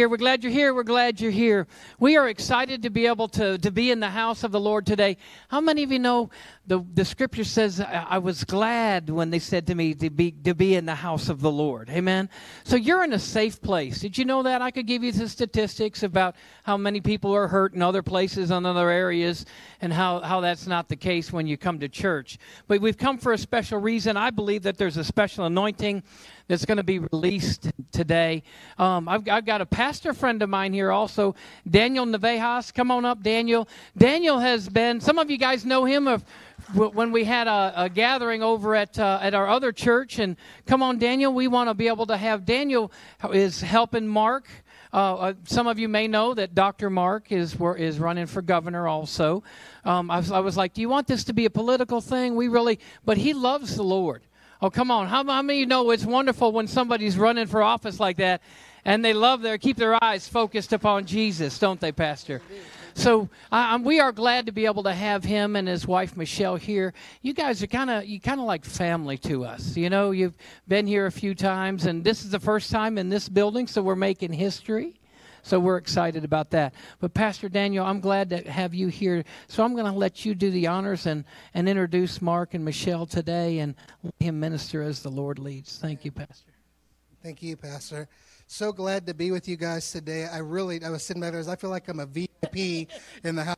here. We're glad you're here. We're glad you're here. We are excited to be able to, to be in the house of the Lord today. How many of you know the, the scripture says, I, was glad when they said to me to be, to be in the house of the Lord? Amen. So you're in a safe place. Did you know that? I could give you the statistics about how many people are hurt in other places, in other areas, and how, how that's not the case when you come to church. But we've come for a special reason. I believe that there's a special anointing that's going to be released today. Um, I've, I've, got a pastor friend of mine here also, Daniel Navejas. Come on up, Daniel. Daniel has been, some of you guys know him of when we had a, a gathering over at, uh, at our other church. And come on, Daniel, we want to be able to have Daniel is helping Mark. Uh, uh, some of you may know that Dr. Mark is is running for governor also. Um, I, was, I was like, do you want this to be a political thing? We really, but he loves the Lord. Oh, come on. How, how many know it's wonderful when somebody's running for office like that and they love their, keep their eyes focused upon Jesus, don't they, Pastor? So we are glad to be able to have him and his wife Michelle here. You guys are kind of you kind of like family to us. You know, you've been here a few times, and this is the first time in this building, so we're making history. So we're excited about that. But Pastor Daniel, I'm glad to have you here. So I'm going to let you do the honors and, and introduce Mark and Michelle today and let him minister as the Lord leads. Thank you, Pastor. Thank you, Pastor. So glad to be with you guys today. I really, I was sitting back there, I feel like I'm a VIP in the house.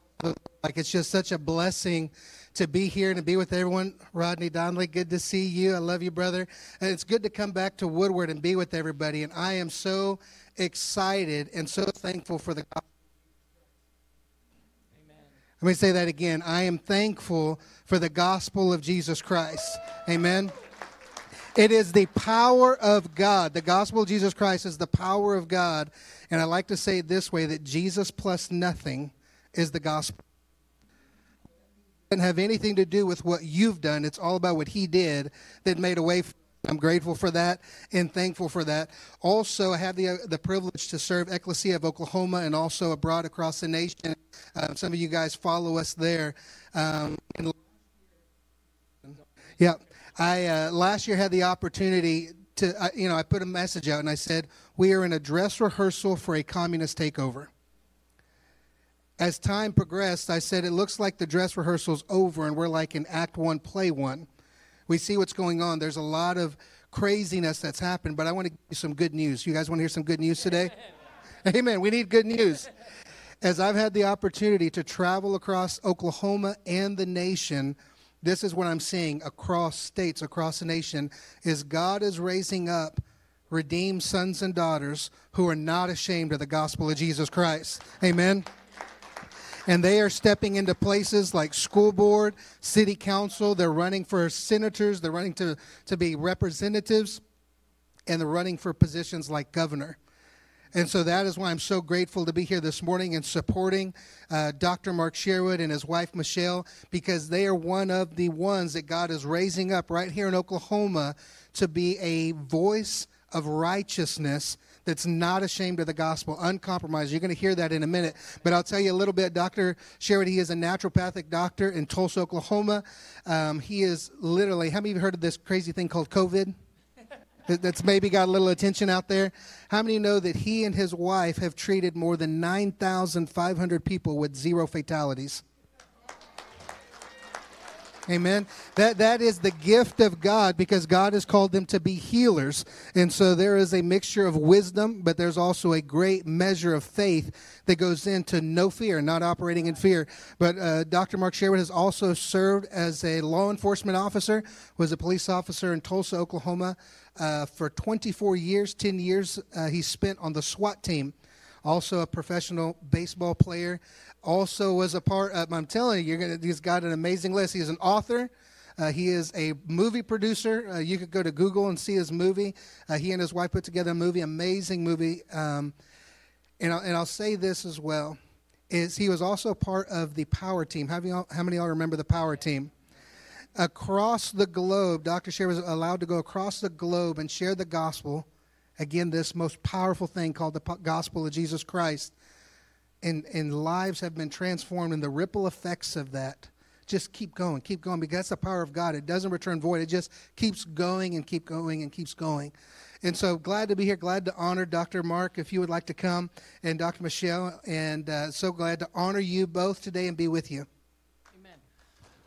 Like it's just such a blessing to be here and to be with everyone. Rodney Donnelly, good to see you. I love you, brother. And it's good to come back to Woodward and be with everybody. And I am so excited and so thankful for the gospel. Let me say that again. I am thankful for the gospel of Jesus Christ. Amen. It is the power of God. The gospel of Jesus Christ is the power of God. And I like to say it this way that Jesus plus nothing is the gospel. It doesn't have anything to do with what you've done. It's all about what he did that made a way I'm grateful for that and thankful for that. Also, I have the, uh, the privilege to serve Ecclesia of Oklahoma and also abroad across the nation. Uh, some of you guys follow us there. Um, yeah, I uh, last year had the opportunity to, uh, you know, I put a message out and I said, We are in a dress rehearsal for a communist takeover. As time progressed, I said, It looks like the dress rehearsal's over and we're like in Act One, Play One we see what's going on. There's a lot of craziness that's happened, but I want to give you some good news. You guys want to hear some good news today? Amen. We need good news. As I've had the opportunity to travel across Oklahoma and the nation, this is what I'm seeing across states, across the nation, is God is raising up redeemed sons and daughters who are not ashamed of the gospel of Jesus Christ. Amen and they are stepping into places like school board, city council. They're running for senators, they're running to, to be representatives, and they're running for positions like governor. And so that is why I'm so grateful to be here this morning and supporting uh, Dr. Mark Sherwood and his wife Michelle because they are one of the ones that God is raising up right here in Oklahoma to be a voice of righteousness that's not ashamed of the gospel, uncompromised. You're going to hear that in a minute. But I'll tell you a little bit. Dr. Sherwood, he is a naturopathic doctor in Tulsa, Oklahoma. Um, he is literally, how many of you heard of this crazy thing called COVID? that's maybe got a little attention out there. How many know that he and his wife have treated more than 9,500 people with zero fatalities? Amen. That that is the gift of God because God has called them to be healers. And so there is a mixture of wisdom, but there's also a great measure of faith that goes into no fear, not operating in fear. But uh, Dr. Mark Sherwood has also served as a law enforcement officer, was a police officer in Tulsa, Oklahoma, uh, for 24 years. 10 years uh, he spent on the SWAT team also a professional baseball player also was a part of, I'm telling you, gonna, he's got an amazing list. He's an author. Uh, he is a movie producer. Uh, you could go to Google and see his movie. Uh, he and his wife put together a movie, amazing movie. Um, and, I'll, and I'll say this as well: is he was also part of the Power Team. How, you, how many of y'all remember the Power Team? Across the globe, Dr. Sher was allowed to go across the globe and share the gospel. Again, this most powerful thing called the gospel of Jesus Christ and, and lives have been transformed, and the ripple effects of that just keep going, keep going, because that's the power of God. It doesn't return void, it just keeps going and keep going and keeps going. And so glad to be here. Glad to honor Dr. Mark, if you would like to come, and Dr. Michelle. And uh, so glad to honor you both today and be with you.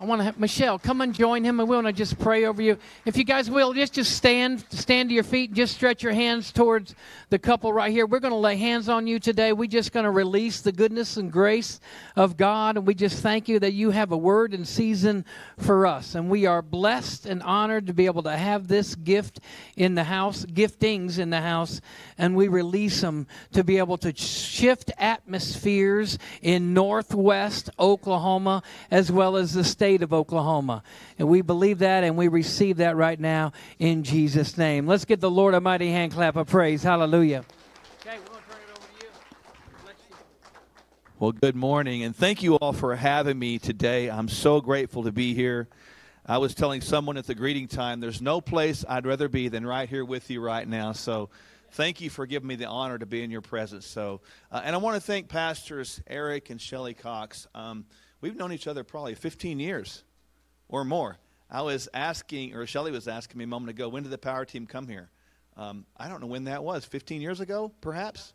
I want to have Michelle come and join him, and we want to just pray over you. If you guys will, just just stand stand to your feet, just stretch your hands towards the couple right here. We're going to lay hands on you today. We're just going to release the goodness and grace of God, and we just thank you that you have a word and season for us, and we are blessed and honored to be able to have this gift in the house, giftings in the house, and we release them to be able to shift atmospheres in Northwest Oklahoma as well as the state state of Oklahoma. And we believe that and we receive that right now in Jesus' name. Let's give the Lord a mighty hand clap of praise. Hallelujah. Okay, we're going to turn it over to you. Well, good morning, and thank you all for having me today. I'm so grateful to be here. I was telling someone at the greeting time, there's no place I'd rather be than right here with you right now. So, thank you for giving me the honor to be in your presence. So, uh, and I want to thank Pastors Eric and Shelly Cox. Um, We've known each other probably 15 years or more. I was asking, or Shelly was asking me a moment ago, when did the power team come here? Um, I don't know when that was. 15 years ago, perhaps?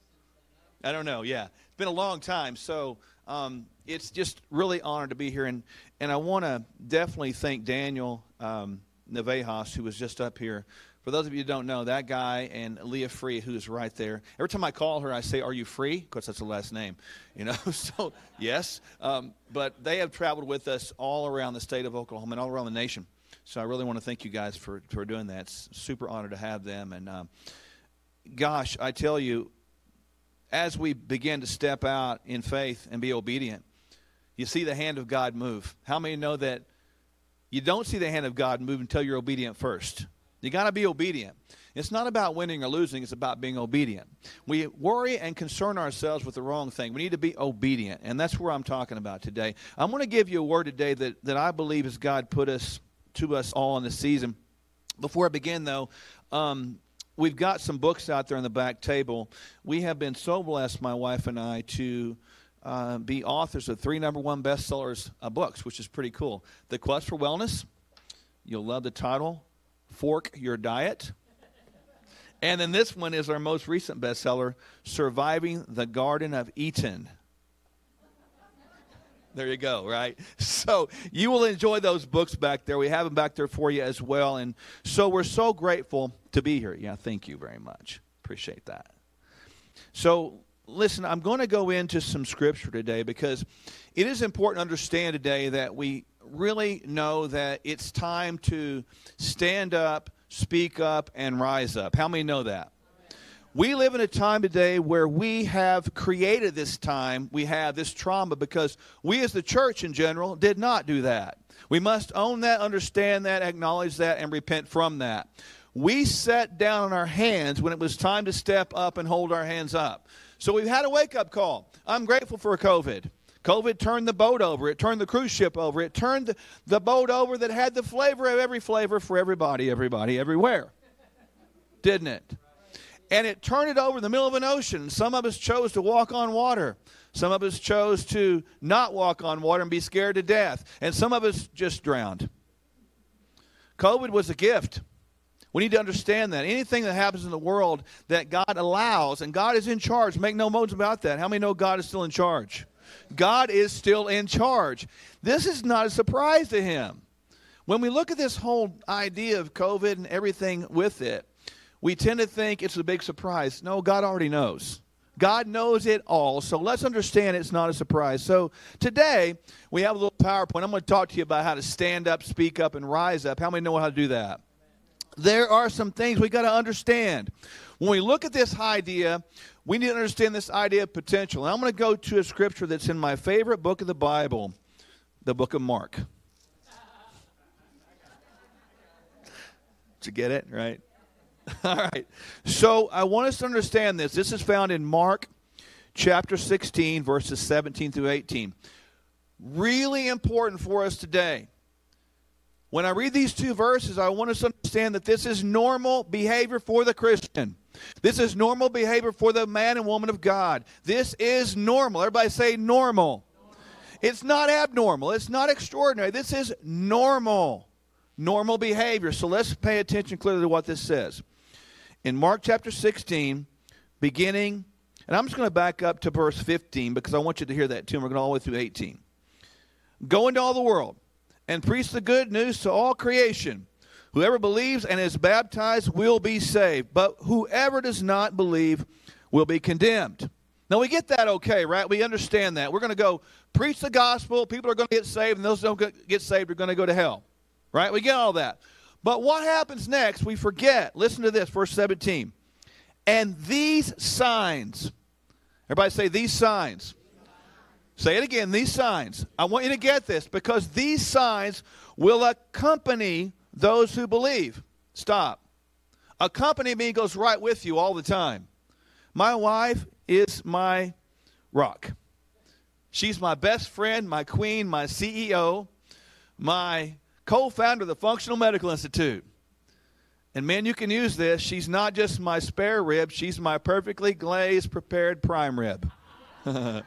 I don't know. Yeah, it's been a long time. So um, it's just really honored to be here, and and I want to definitely thank Daniel um, Navejas, who was just up here, for those of you who don't know, that guy and Leah Free, who's right there. Every time I call her, I say, "Are you free?" Because that's the last name, you know. so yes, um, but they have traveled with us all around the state of Oklahoma and all around the nation. So I really want to thank you guys for for doing that. It's super honored to have them. And um, gosh, I tell you, as we begin to step out in faith and be obedient, you see the hand of God move. How many know that you don't see the hand of God move until you're obedient first? You got to be obedient. It's not about winning or losing, it's about being obedient. We worry and concern ourselves with the wrong thing. We need to be obedient, and that's where I'm talking about today. I'm going to give you a word today that, that I believe is God put us to us all in this season. Before I begin, though, um, we've got some books out there on the back table. We have been so blessed, my wife and I, to uh, be authors of three number one bestsellers uh, books, which is pretty cool. The Quest for Wellness, you'll love the title Fork Your Diet. And then this one is our most recent bestseller, Surviving the Garden of Eden. There you go, right? So you will enjoy those books back there. We have them back there for you as well. And so we're so grateful to be here. Yeah, thank you very much. Appreciate that. So listen, I'm going to go into some scripture today because it is important to understand today that we really know that it's time to stand up, speak up, and rise up. How many know that? We live in a time today where we have created this time, we have this trauma because we as the church in general did not do that. We must own that, understand that, acknowledge that, and repent from that. We sat down on our hands when it was time to step up and hold our hands up. So we've had a wake up call. I'm grateful for COVID. COVID turned the boat over. It turned the cruise ship over. It turned the boat over that had the flavor of every flavor for everybody, everybody, everywhere. Didn't it? And it turned it over in the middle of an ocean. Some of us chose to walk on water. Some of us chose to not walk on water and be scared to death. And some of us just drowned. COVID was a gift. We need to understand that. Anything that happens in the world that God allows, and God is in charge, make no bones about that. How many know God is still in charge? God is still in charge. This is not a surprise to him. When we look at this whole idea of COVID and everything with it, we tend to think it's a big surprise. No, God already knows. God knows it all. So let's understand it's not a surprise. So today, we have a little PowerPoint. I'm going to talk to you about how to stand up, speak up, and rise up. How many know how to do that? There are some things we got to understand. When we look at this idea, we need to understand this idea of potential. And I'm going to go to a scripture that's in my favorite book of the Bible, the book of Mark. Did you get it? Right? All right. So I want us to understand this. This is found in Mark chapter 16, verses 17 through 18. Really important for us today. When I read these two verses, I want us to understand that this is normal behavior for the Christian. This is normal behavior for the man and woman of God. This is normal. Everybody say normal. It's not abnormal. It's not extraordinary. This is normal. Normal behavior. So let's pay attention clearly to what this says. in Mark chapter 16, beginning, and I'm just going to back up to verse 15 because I want you to hear that too. We're going all the way through 18. Go into all the world and preach the good news to all creation. Whoever believes and is baptized will be saved, but whoever does not believe will be condemned. Now we get that okay, right? We understand that. We're going to go preach the gospel, people are going to get saved, and those who don't get saved are going to go to hell. Right? We get all that. But what happens next? We forget. Listen to this, verse 17. And these signs, everybody say these signs. Say it again, these signs. I want you to get this because these signs will accompany those who believe. Stop. Accompany me goes right with you all the time. My wife is my rock. She's my best friend, my queen, my CEO, my co founder of the Functional Medical Institute. And man, you can use this. She's not just my spare rib, she's my perfectly glazed, prepared prime rib.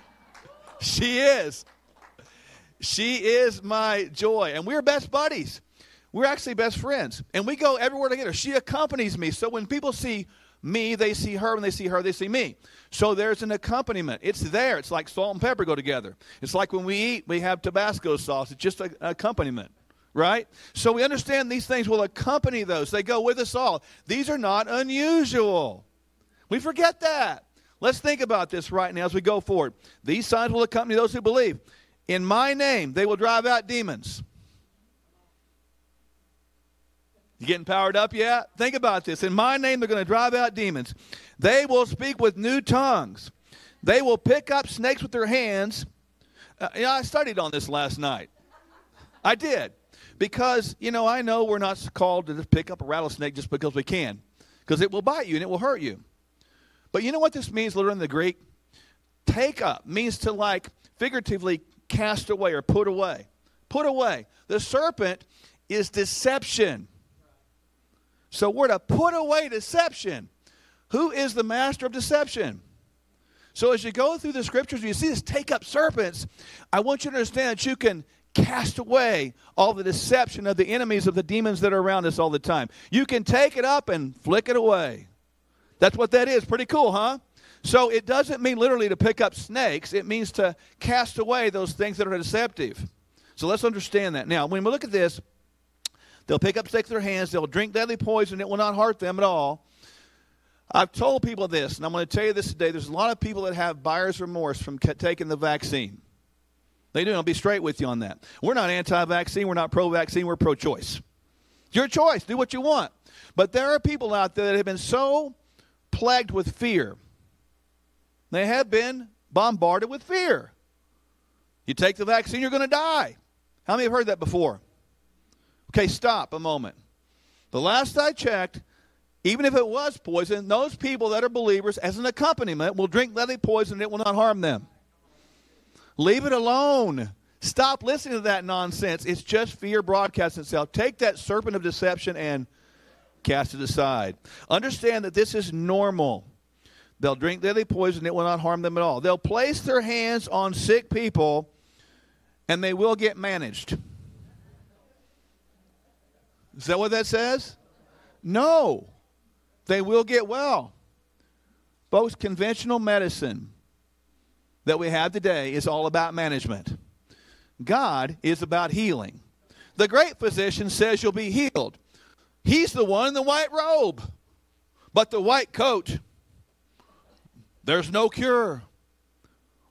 she is. She is my joy. And we're best buddies. We're actually best friends. And we go everywhere together. She accompanies me. So when people see me, they see her. When they see her, they see me. So there's an accompaniment. It's there. It's like salt and pepper go together. It's like when we eat, we have Tabasco sauce. It's just an accompaniment, right? So we understand these things will accompany those. They go with us all. These are not unusual. We forget that. Let's think about this right now as we go forward. These signs will accompany those who believe. In my name, they will drive out demons. You getting powered up yet? Think about this. In my name, they're going to drive out demons. They will speak with new tongues. They will pick up snakes with their hands. Uh, you know, I studied on this last night. I did. Because, you know, I know we're not called to just pick up a rattlesnake just because we can, because it will bite you and it will hurt you. But you know what this means literally in the Greek? Take up means to like figuratively cast away or put away. Put away. The serpent is deception. So we're to put away deception. Who is the master of deception? So as you go through the scriptures, you see this take up serpents. I want you to understand that you can cast away all the deception of the enemies of the demons that are around us all the time. You can take it up and flick it away. That's what that is. Pretty cool, huh? So it doesn't mean literally to pick up snakes, it means to cast away those things that are deceptive. So let's understand that. Now, when we look at this, They'll pick up sticks with their hands. They'll drink deadly poison. It will not hurt them at all. I've told people this, and I'm going to tell you this today. There's a lot of people that have buyer's remorse from taking the vaccine. They do. I'll be straight with you on that. We're not anti vaccine. We're not pro vaccine. We're pro choice. Your choice. Do what you want. But there are people out there that have been so plagued with fear. They have been bombarded with fear. You take the vaccine, you're going to die. How many have heard that before? Okay, stop a moment. The last I checked, even if it was poison, those people that are believers, as an accompaniment, will drink deadly poison and it will not harm them. Leave it alone. Stop listening to that nonsense. It's just fear broadcasting itself. Take that serpent of deception and cast it aside. Understand that this is normal. They'll drink deadly poison, it will not harm them at all. They'll place their hands on sick people and they will get managed. Is that what that says? No. They will get well. Most conventional medicine that we have today is all about management. God is about healing. The great physician says you'll be healed. He's the one in the white robe. But the white coat, there's no cure.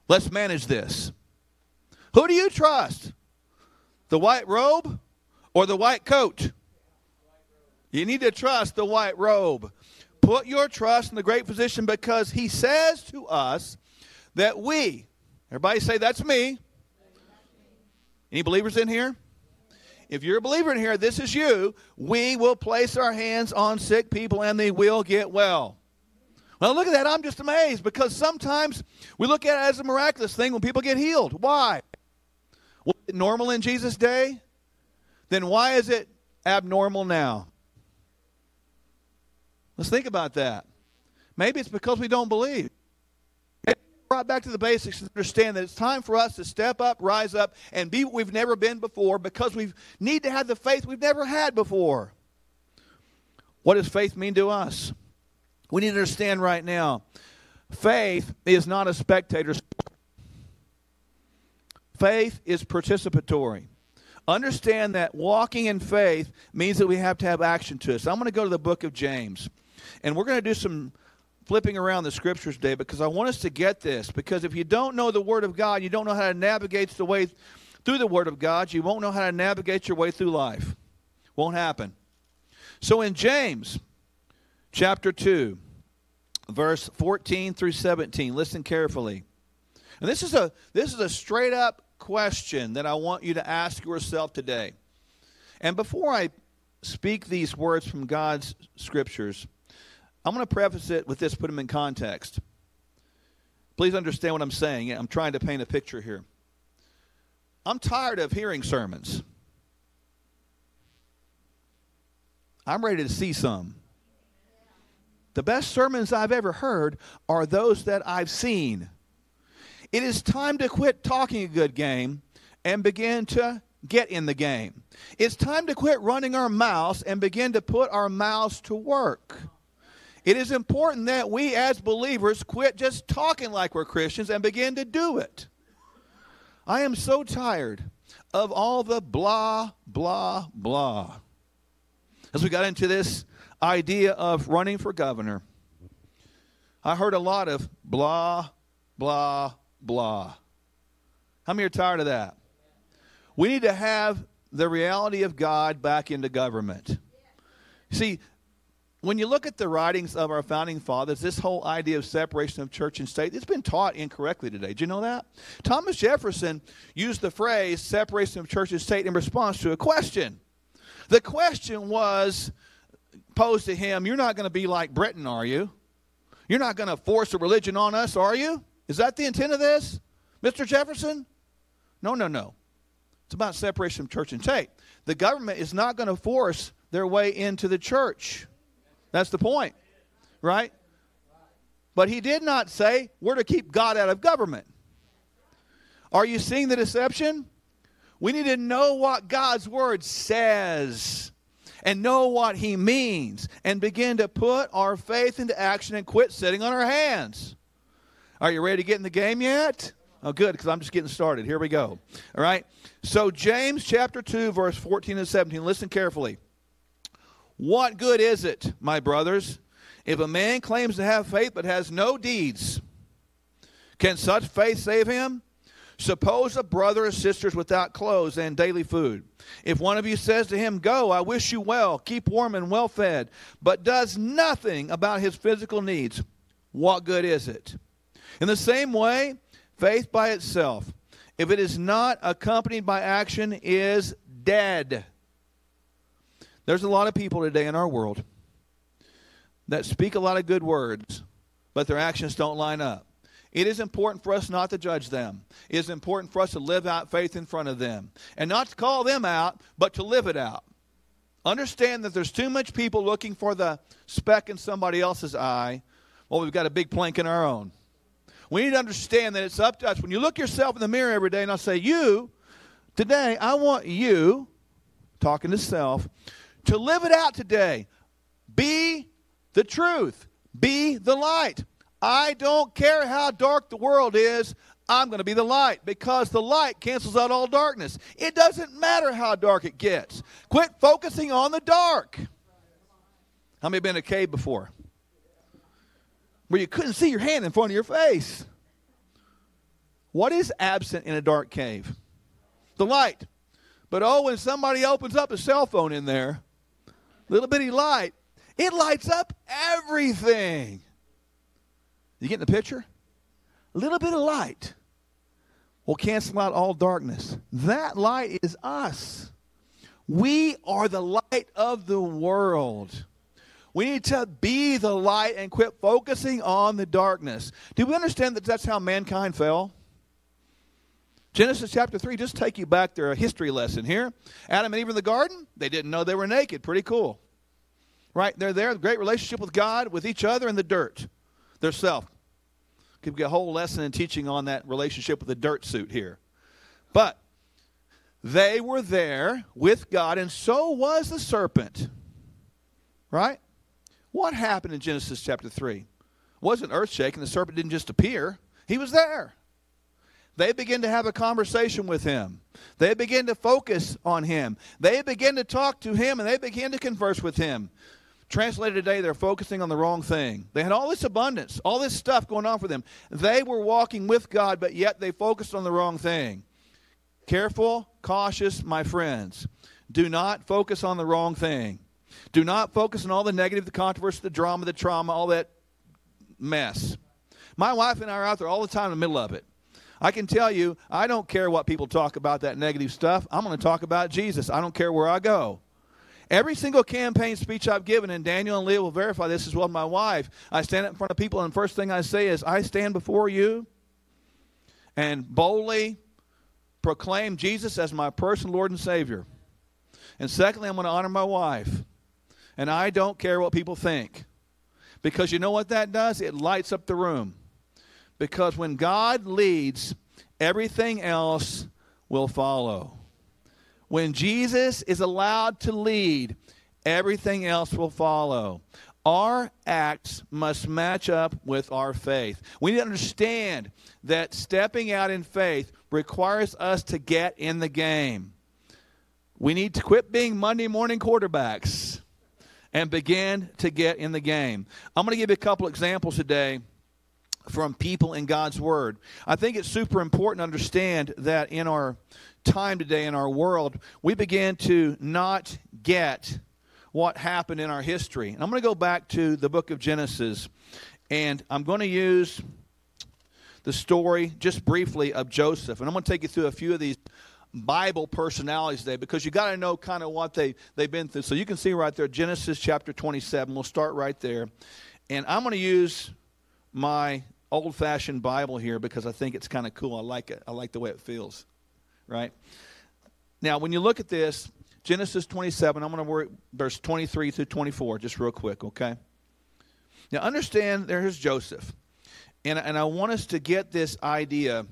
Let's manage this. Who do you trust? The white robe or the white coat? You need to trust the white robe. Put your trust in the great physician because he says to us that we, everybody say, that's me. Any believers in here? If you're a believer in here, this is you. We will place our hands on sick people and they will get well. Well, look at that. I'm just amazed because sometimes we look at it as a miraculous thing when people get healed. Why? Was it normal in Jesus' day? Then why is it abnormal now? Let's think about that. Maybe it's because we don't believe. Brought back to the basics and understand that it's time for us to step up, rise up, and be what we've never been before because we need to have the faith we've never had before. What does faith mean to us? We need to understand right now faith is not a spectator. Faith is participatory. Understand that walking in faith means that we have to have action to us. I'm going to go to the book of James, and we're going to do some flipping around the scriptures today because I want us to get this. Because if you don't know the Word of God, you don't know how to navigate the way through the Word of God, you won't know how to navigate your way through life. Won't happen. So in James chapter 2, verse 14 through 17, listen carefully. And this is a this is a straight up question that I want you to ask yourself today. And before I speak these words from God's scriptures, I'm going to preface it with this, put them in context. Please understand what I'm saying. I'm trying to paint a picture here. I'm tired of hearing sermons. I'm ready to see some. The best sermons I've ever heard are those that I've seen. It is time to quit talking a good game and begin to get in the game. It's time to quit running our mouths and begin to put our mouths to work. It is important that we as believers quit just talking like we're Christians and begin to do it. I am so tired of all the blah, blah, blah. As we got into this idea of running for governor, I heard a lot of blah, blah, blah. How many are tired of that? We need to have the reality of God back into government. See, when you look at the writings of our founding fathers, this whole idea of separation of church and state, it's been taught incorrectly today. Did you know that? Thomas Jefferson used the phrase separation of church and state in response to a question. The question was posed to him You're not going to be like Britain, are you? You're not going to force a religion on us, are you? Is that the intent of this, Mr. Jefferson? No, no, no. It's about separation of church and state. The government is not going to force their way into the church. That's the point, right? But he did not say we're to keep God out of government. Are you seeing the deception? We need to know what God's word says and know what he means and begin to put our faith into action and quit sitting on our hands. Are you ready to get in the game yet? Oh, good, because I'm just getting started. Here we go. All right. So, James chapter 2, verse 14 and 17. Listen carefully. What good is it, my brothers, if a man claims to have faith but has no deeds? Can such faith save him? Suppose a brother or sister is without clothes and daily food. If one of you says to him, Go, I wish you well, keep warm and well fed, but does nothing about his physical needs, what good is it? In the same way, faith by itself, if it is not accompanied by action, is dead. There's a lot of people today in our world that speak a lot of good words, but their actions don't line up. It is important for us not to judge them. It is important for us to live out faith in front of them. And not to call them out, but to live it out. Understand that there's too much people looking for the speck in somebody else's eye. Well, we've got a big plank in our own. We need to understand that it's up to us. When you look yourself in the mirror every day and I say, You, today, I want you, talking to self, to live it out today. Be the truth, be the light. I don't care how dark the world is. I'm going to be the light because the light cancels out all darkness. It doesn't matter how dark it gets. Quit focusing on the dark. How many been in a cave before? Where you couldn't see your hand in front of your face. What is absent in a dark cave? The light. But oh, when somebody opens up a cell phone in there, little bitty light, it lights up everything. You getting the picture? A little bit of light will cancel out all darkness. That light is us. We are the light of the world. We need to be the light and quit focusing on the darkness. Do we understand that that's how mankind fell? Genesis chapter 3, just take you back there, a history lesson here. Adam and Eve in the garden, they didn't know they were naked. Pretty cool. Right? They're there, great relationship with God, with each other, and the dirt, their self. Could get a whole lesson in teaching on that relationship with the dirt suit here. But they were there with God, and so was the serpent. Right? What happened in Genesis chapter 3? It wasn't earth shaking. The serpent didn't just appear, he was there. They begin to have a conversation with him. They begin to focus on him. They begin to talk to him and they begin to converse with him. Translated today, they're focusing on the wrong thing. They had all this abundance, all this stuff going on for them. They were walking with God, but yet they focused on the wrong thing. Careful, cautious, my friends. Do not focus on the wrong thing. Do not focus on all the negative, the controversy, the drama, the trauma, all that mess. My wife and I are out there all the time in the middle of it. I can tell you, I don't care what people talk about that negative stuff. I'm going to talk about Jesus. I don't care where I go. Every single campaign speech I've given, and Daniel and Leah will verify this as well my wife, I stand up in front of people, and the first thing I say is, I stand before you and boldly proclaim Jesus as my personal Lord and Savior. And secondly, I'm going to honor my wife. And I don't care what people think. Because you know what that does? It lights up the room. Because when God leads, everything else will follow. When Jesus is allowed to lead, everything else will follow. Our acts must match up with our faith. We need to understand that stepping out in faith requires us to get in the game. We need to quit being Monday morning quarterbacks and begin to get in the game. I'm going to give you a couple examples today from people in God's Word. I think it's super important to understand that in our time today, in our world, we begin to not get what happened in our history. And I'm going to go back to the book of Genesis, and I'm going to use the story just briefly of Joseph. And I'm going to take you through a few of these Bible personalities today because you got to know kind of what they, they've been through. So you can see right there, Genesis chapter 27. We'll start right there. And I'm going to use my old fashioned Bible here because I think it's kind of cool. I like it. I like the way it feels, right? Now, when you look at this, Genesis 27, I'm going to work verse 23 through 24, just real quick, okay? Now, understand there's Joseph. And, and I want us to get this idea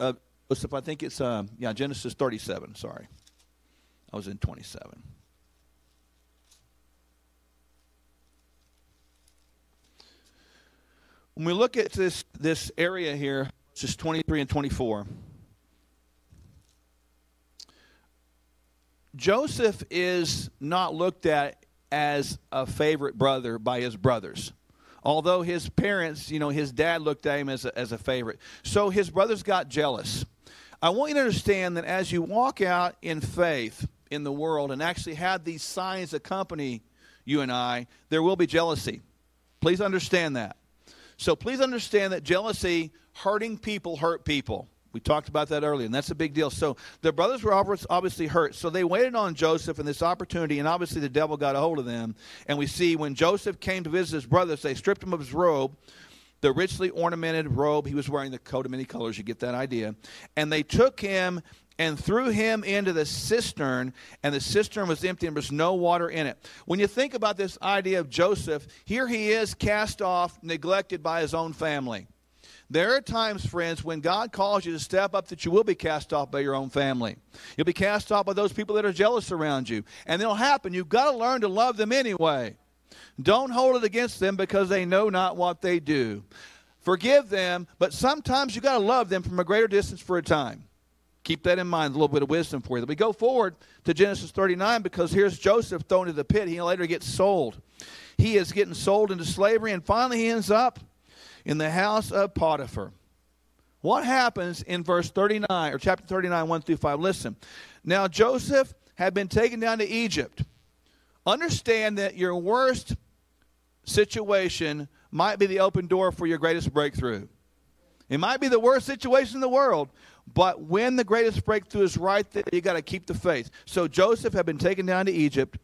of Joseph. I think it's, uh, yeah, Genesis 37, sorry. I was in 27. When we look at this, this area here, verses 23 and 24, Joseph is not looked at as a favorite brother by his brothers. Although his parents, you know, his dad looked at him as a, as a favorite. So his brothers got jealous. I want you to understand that as you walk out in faith in the world and actually have these signs accompany you and I, there will be jealousy. Please understand that. So please understand that jealousy, hurting people, hurt people. We talked about that earlier, and that's a big deal. So the brothers were obviously hurt. So they waited on Joseph and this opportunity, and obviously the devil got a hold of them. And we see when Joseph came to visit his brothers, they stripped him of his robe, the richly ornamented robe. He was wearing the coat of many colors. You get that idea. And they took him and threw him into the cistern, and the cistern was empty and there was no water in it. When you think about this idea of Joseph, here he is cast off, neglected by his own family. There are times, friends, when God calls you to step up that you will be cast off by your own family. You'll be cast off by those people that are jealous around you. And it'll happen. You've got to learn to love them anyway. Don't hold it against them because they know not what they do. Forgive them, but sometimes you've got to love them from a greater distance for a time. Keep that in mind, a little bit of wisdom for you. We go forward to Genesis 39 because here's Joseph thrown into the pit. He later gets sold. He is getting sold into slavery, and finally he ends up in the house of Potiphar. What happens in verse 39 or chapter 39, 1 through 5? Listen. Now Joseph had been taken down to Egypt. Understand that your worst situation might be the open door for your greatest breakthrough. It might be the worst situation in the world, but when the greatest breakthrough is right there, you got to keep the faith. So Joseph had been taken down to Egypt.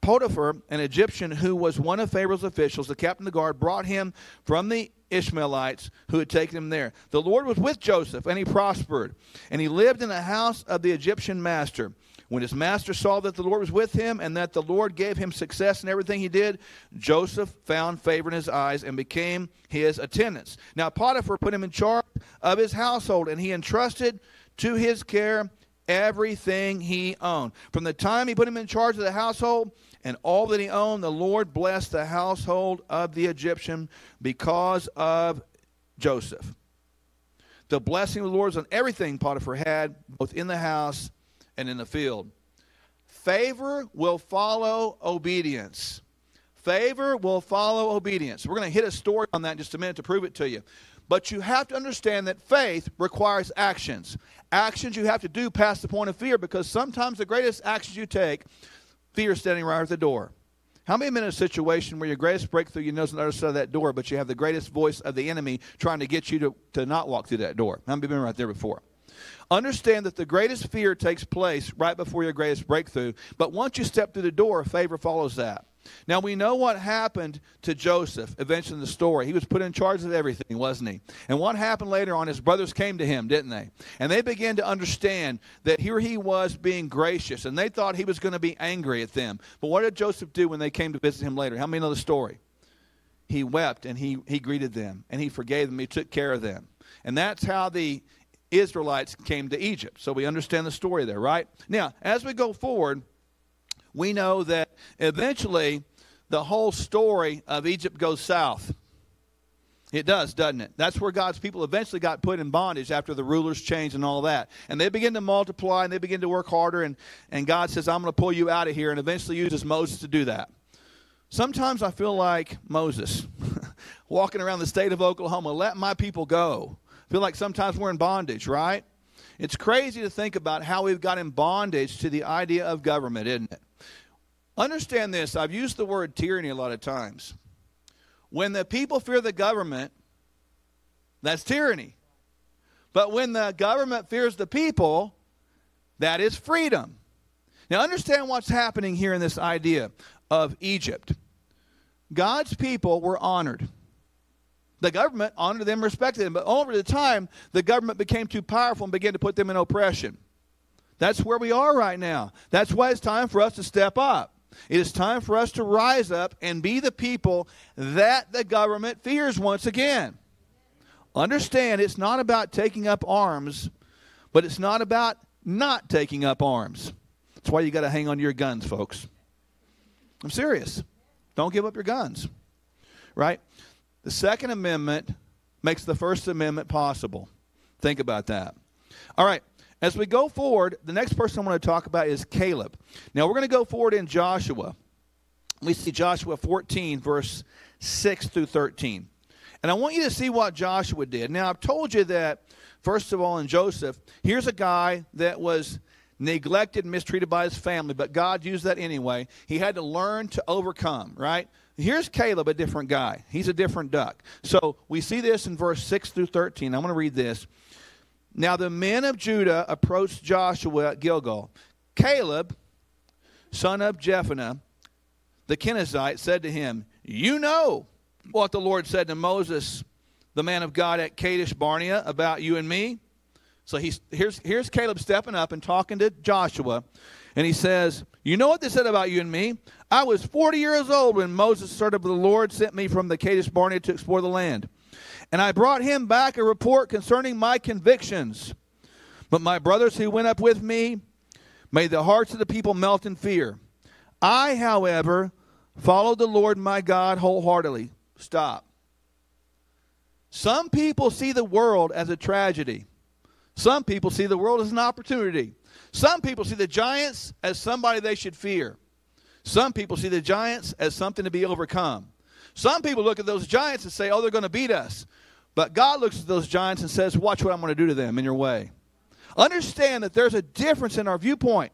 Potiphar, an Egyptian who was one of Pharaoh's officials, the captain of the guard, brought him from the Ishmaelites who had taken him there. The Lord was with Joseph, and he prospered. And he lived in the house of the Egyptian master. When his master saw that the Lord was with him and that the Lord gave him success in everything he did, Joseph found favor in his eyes and became his attendants. Now Potiphar put him in charge of his household, and he entrusted to his care everything he owned. From the time he put him in charge of the household and all that he owned, the Lord blessed the household of the Egyptian because of Joseph. The blessing of the Lord is on everything Potiphar had, both in the house and in the field. Favor will follow obedience. Favor will follow obedience. We're going to hit a story on that in just a minute to prove it to you. But you have to understand that faith requires actions. Actions you have to do past the point of fear because sometimes the greatest actions you take, fear standing right at the door. How many been in a situation where your greatest breakthrough, you know, is on the other side of that door, but you have the greatest voice of the enemy trying to get you to, to not walk through that door? How many been right there before? Understand that the greatest fear takes place right before your greatest breakthrough, but once you step through the door, favor follows that. Now we know what happened to Joseph eventually in the story. He was put in charge of everything, wasn't he? And what happened later on, his brothers came to him, didn't they? And they began to understand that here he was being gracious, and they thought he was going to be angry at them. But what did Joseph do when they came to visit him later? How many know the story? He wept and he, he greeted them and he forgave them. He took care of them. And that's how the Israelites came to Egypt. So we understand the story there, right? Now, as we go forward, we know that eventually the whole story of Egypt goes south. It does, doesn't it? That's where God's people eventually got put in bondage after the rulers changed and all that. And they begin to multiply and they begin to work harder. And, and God says, I'm going to pull you out of here, and eventually uses Moses to do that. Sometimes I feel like Moses, walking around the state of Oklahoma, let my people go. I feel like sometimes we're in bondage, right? It's crazy to think about how we've got in bondage to the idea of government, isn't it? Understand this. I've used the word tyranny a lot of times. When the people fear the government, that's tyranny. But when the government fears the people, that is freedom. Now, understand what's happening here in this idea of Egypt. God's people were honored. The government honored them, respected them, but over the time, the government became too powerful and began to put them in oppression. That's where we are right now. That's why it's time for us to step up. It is time for us to rise up and be the people that the government fears once again. Understand, it's not about taking up arms, but it's not about not taking up arms. That's why you got to hang on to your guns, folks. I'm serious. Don't give up your guns. Right? The Second Amendment makes the First Amendment possible. Think about that. All right. As we go forward, the next person I want to talk about is Caleb. Now, we're going to go forward in Joshua. We see Joshua 14, verse 6 through 13. And I want you to see what Joshua did. Now, I've told you that, first of all, in Joseph, here's a guy that was neglected and mistreated by his family, but God used that anyway. He had to learn to overcome, right? Here's Caleb, a different guy. He's a different duck. So we see this in verse 6 through 13. I'm going to read this. Now the men of Judah approached Joshua at Gilgal. Caleb, son of Jephunneh, the Kenizzite, said to him, You know what the Lord said to Moses, the man of God at Kadesh Barnea, about you and me? So he's, here's, here's Caleb stepping up and talking to Joshua, and he says, You know what they said about you and me? I was 40 years old when Moses, servant of the Lord, sent me from the Kadesh Barnea to explore the land. And I brought him back a report concerning my convictions. But my brothers who went up with me made the hearts of the people melt in fear. I, however, followed the Lord my God wholeheartedly. Stop. Some people see the world as a tragedy. Some people see the world as an opportunity. Some people see the giants as somebody they should fear. Some people see the giants as something to be overcome. Some people look at those giants and say, oh, they're going to beat us. But God looks at those giants and says, watch what I'm going to do to them in your way. Understand that there's a difference in our viewpoint.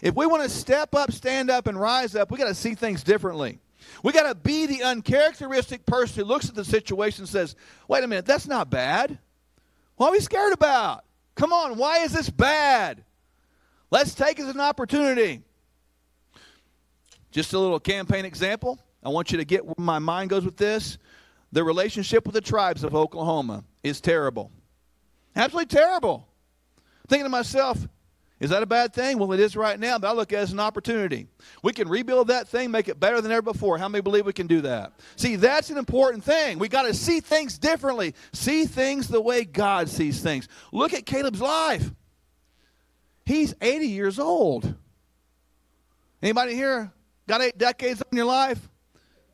If we want to step up, stand up, and rise up, we got to see things differently. We got to be the uncharacteristic person who looks at the situation and says, wait a minute, that's not bad. What are we scared about? Come on, why is this bad? Let's take it as an opportunity. Just a little campaign example. I want you to get where my mind goes with this. The relationship with the tribes of Oklahoma is terrible. Absolutely terrible. Thinking to myself, is that a bad thing? Well, it is right now, but I look at it as an opportunity. We can rebuild that thing, make it better than ever before. How many believe we can do that? See, that's an important thing. We got to see things differently. See things the way God sees things. Look at Caleb's life. He's 80 years old. Anybody here Got eight decades in your life?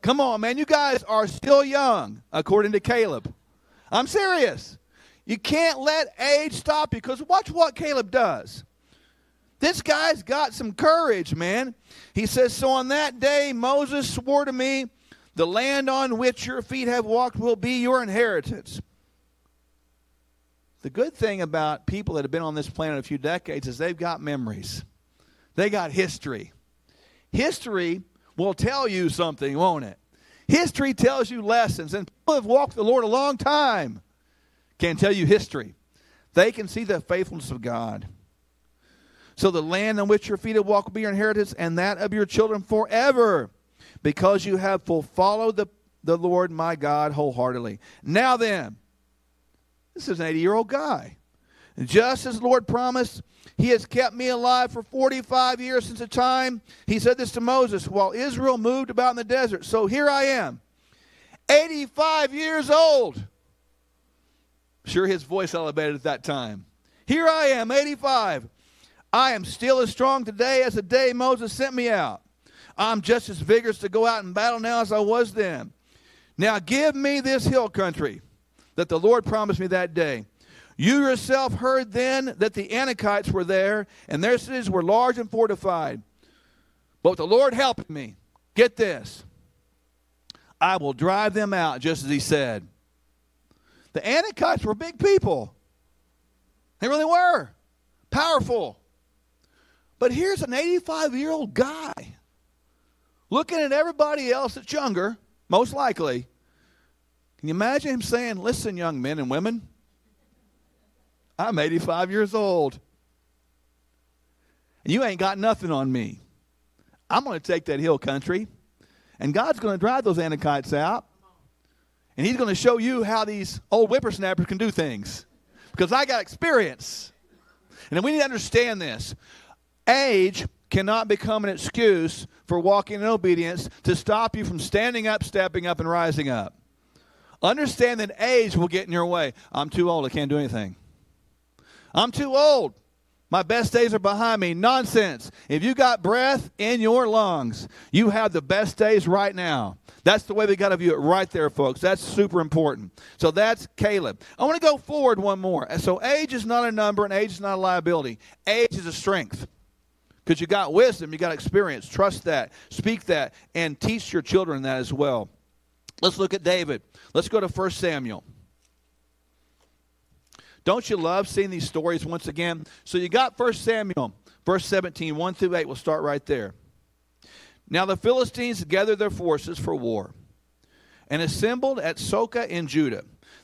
Come on, man. You guys are still young, according to Caleb. I'm serious. You can't let age stop you because watch what Caleb does. This guy's got some courage, man. He says, So on that day, Moses swore to me, The land on which your feet have walked will be your inheritance. The good thing about people that have been on this planet a few decades is they've got memories, they got history. History will tell you something, won't it? History tells you lessons, and people have walked the Lord a long time can tell you history. They can see the faithfulness of God. So the land on which your feet have walked will be your inheritance, and that of your children forever, because you have followed the, the Lord my God wholeheartedly. Now then, this is an 80 year old guy. Just as the Lord promised, he has kept me alive for 45 years since the time he said this to Moses while Israel moved about in the desert. So here I am, 85 years old. Sure, his voice elevated at that time. Here I am, 85. I am still as strong today as the day Moses sent me out. I'm just as vigorous to go out and battle now as I was then. Now give me this hill country that the Lord promised me that day. You yourself heard then that the Anakites were there, and their cities were large and fortified. But the Lord helped me. Get this. I will drive them out, just as he said. The Anakites were big people. They really were. Powerful. But here's an 85 year old guy looking at everybody else that's younger, most likely. Can you imagine him saying, Listen, young men and women, I'm 85 years old. And you ain't got nothing on me. I'm going to take that hill country, and God's going to drive those Anakites out. And He's going to show you how these old whippersnappers can do things. Because I got experience. And we need to understand this. Age cannot become an excuse for walking in obedience to stop you from standing up, stepping up, and rising up. Understand that age will get in your way. I'm too old. I can't do anything. I'm too old. My best days are behind me. Nonsense. If you got breath in your lungs, you have the best days right now. That's the way we got to view it right there, folks. That's super important. So that's Caleb. I want to go forward one more. So age is not a number and age is not a liability. Age is a strength. Because you got wisdom, you got experience. Trust that, speak that, and teach your children that as well. Let's look at David. Let's go to 1 Samuel. Don't you love seeing these stories once again? So you got 1 Samuel, verse 17, 1 through 8. We'll start right there. Now the Philistines gathered their forces for war and assembled at Socoh in Judah.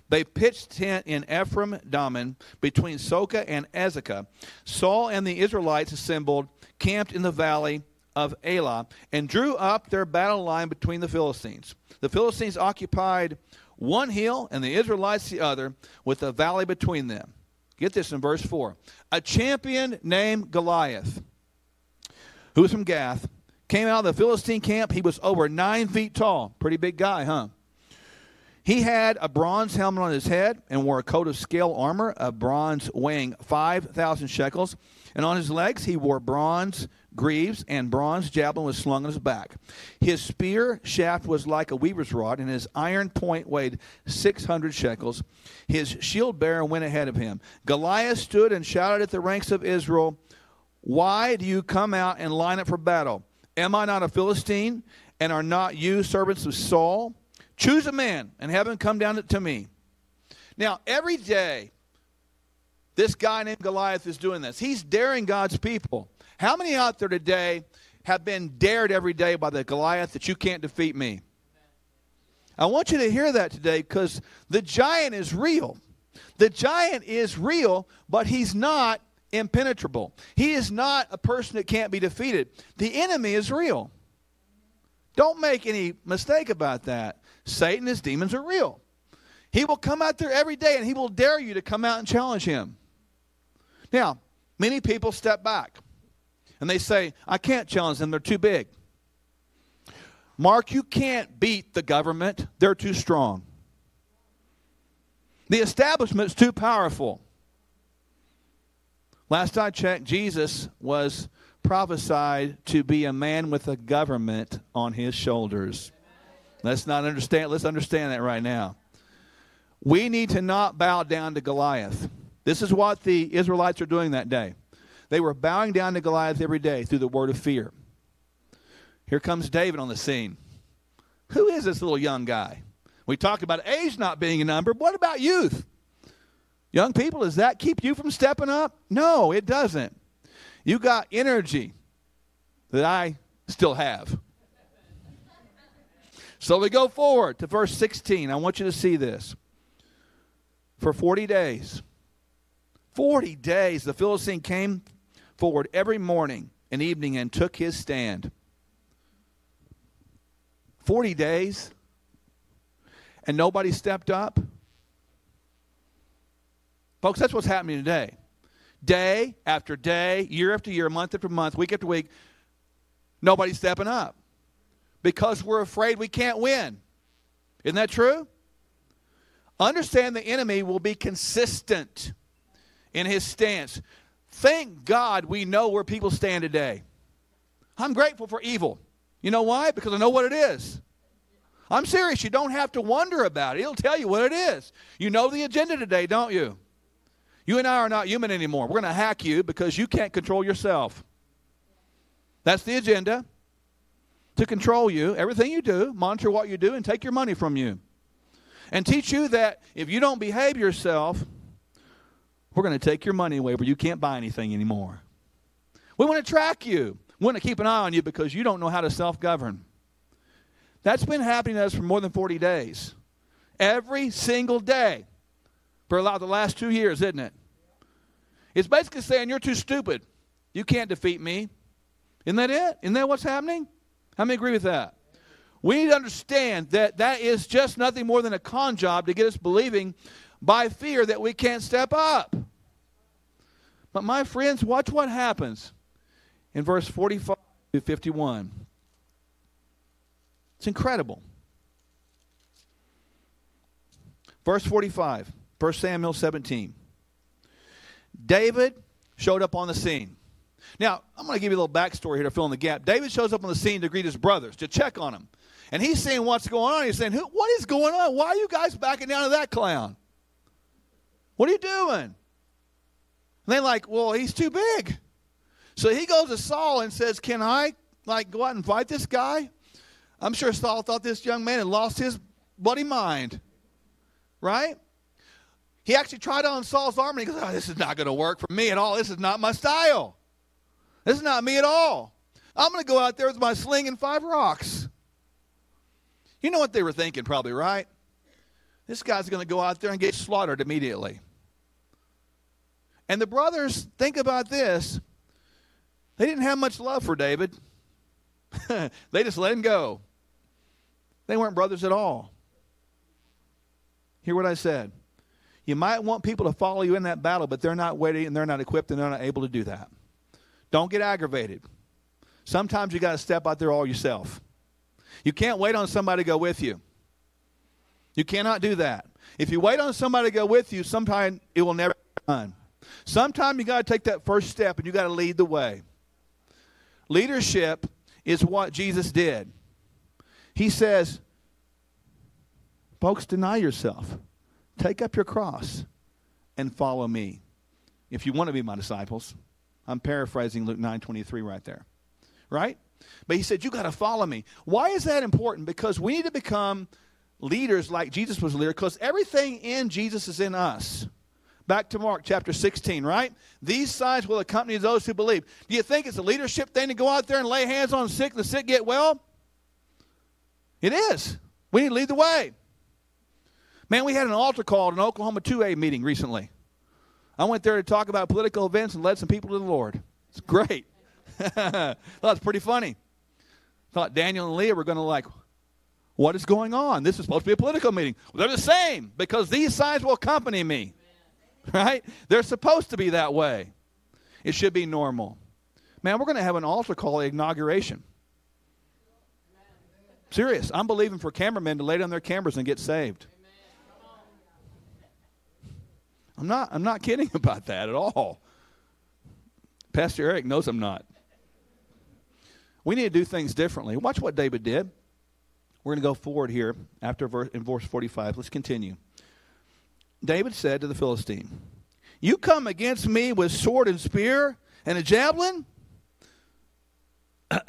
They pitched tent in Ephes Dammim between Socoh and Azekah. Saul and the Israelites assembled, camped in the valley of Elah, and drew up their battle line between the Philistines. The Philistines occupied one hill and the Israelites the other, with a valley between them. Get this in verse 4. A champion named Goliath, who was from Gath, came out of the Philistine camp. He was over nine feet tall. Pretty big guy, huh? He had a bronze helmet on his head and wore a coat of scale armor, a bronze weighing 5,000 shekels. And on his legs, he wore bronze greaves, and bronze javelin was slung on his back. His spear shaft was like a weaver's rod, and his iron point weighed 600 shekels. His shield bearer went ahead of him. Goliath stood and shouted at the ranks of Israel, Why do you come out and line up for battle? Am I not a Philistine? And are not you servants of Saul? Choose a man and have him come down to me. Now, every day, this guy named Goliath is doing this. He's daring God's people. How many out there today have been dared every day by the Goliath that you can't defeat me? I want you to hear that today because the giant is real. The giant is real, but he's not impenetrable. He is not a person that can't be defeated. The enemy is real. Don't make any mistake about that. Satan, his demons are real. He will come out there every day and he will dare you to come out and challenge him. Now, many people step back and they say, I can't challenge them, they're too big. Mark, you can't beat the government, they're too strong. The establishment's too powerful. Last I checked, Jesus was prophesied to be a man with a government on his shoulders. Let's not understand, let's understand that right now. We need to not bow down to Goliath. This is what the Israelites are doing that day. They were bowing down to Goliath every day through the word of fear. Here comes David on the scene. Who is this little young guy? We talked about age not being a number. What about youth? Young people, does that keep you from stepping up? No, it doesn't. You got energy that I still have. So we go forward to verse 16. I want you to see this. For 40 days, 40 days, the Philistine came forward every morning and evening and took his stand. 40 days, and nobody stepped up. Folks, that's what's happening today. Day after day, year after year, month after month, week after week, nobody's stepping up because we're afraid we can't win. Isn't that true? Understand the enemy will be consistent in his stance. Thank God we know where people stand today. I'm grateful for evil. You know why? Because I know what it is. I'm serious. You don't have to wonder about it. It'll tell you what it is. You know the agenda today, don't you? You and I are not human anymore. We're going to hack you because you can't control yourself. That's the agenda to control you, everything you do, monitor what you do, and take your money from you. And teach you that if you don't behave yourself, we're going to take your money away where you can't buy anything anymore. We want to track you. We want to keep an eye on you because you don't know how to self govern. That's been happening to us for more than 40 days. Every single day for about the last two years, isn't it? It's basically saying you're too stupid. You can't defeat me. Isn't that it? Isn't that what's happening? How many agree with that? We need to understand that that is just nothing more than a con job to get us believing by fear that we can't step up. But my friends, watch what happens in verse 45 to 51. It's incredible. Verse 45, 1 Samuel 17. David showed up on the scene. Now, I'm going to give you a little backstory here to fill in the gap. David shows up on the scene to greet his brothers, to check on them. And he's saying, What's going on? He's saying, Who, What is going on? Why are you guys backing down to that clown? What are you doing? And they're like, Well, he's too big. So he goes to Saul and says, Can I like go out and fight this guy? I'm sure Saul thought this young man had lost his bloody mind. Right? He actually tried on Saul's armor and he goes, oh, This is not going to work for me at all. This is not my style. This is not me at all. I'm going to go out there with my sling and five rocks. You know what they were thinking, probably, right? This guy's going to go out there and get slaughtered immediately. And the brothers, think about this. They didn't have much love for David, they just let him go. They weren't brothers at all. Hear what I said. You might want people to follow you in that battle, but they're not ready and they're not equipped and they're not able to do that. Don't get aggravated. Sometimes you got to step out there all yourself. You can't wait on somebody to go with you. You cannot do that. If you wait on somebody to go with you, sometime it will never be done. Sometime you got to take that first step and you got to lead the way. Leadership is what Jesus did. He says, folks, deny yourself. Take up your cross and follow me if you want to be my disciples. I'm paraphrasing Luke 9:23 right there. Right? But he said you got to follow me. Why is that important? Because we need to become leaders like Jesus was a leader because everything in Jesus is in us. Back to Mark chapter 16, right? These signs will accompany those who believe. Do you think it's a leadership thing to go out there and lay hands on sick and the sick get well? It is. We need to lead the way. Man, we had an altar call at an Oklahoma 2A meeting recently. I went there to talk about political events and led some people to the Lord. It's great. It's pretty funny. Thought Daniel and Leah were going to like, what is going on? This is supposed to be a political meeting. Well, they're the same because these signs will accompany me. Right? They're supposed to be that way. It should be normal. Man, we're going to have an altar call inauguration. Serious. I'm believing for cameramen to lay down their cameras and get saved. I'm not, I'm not kidding about that at all. Pastor Eric knows I'm not. We need to do things differently. Watch what David did. We're going to go forward here after verse, in verse 45. Let's continue. David said to the Philistine, You come against me with sword and spear and a javelin?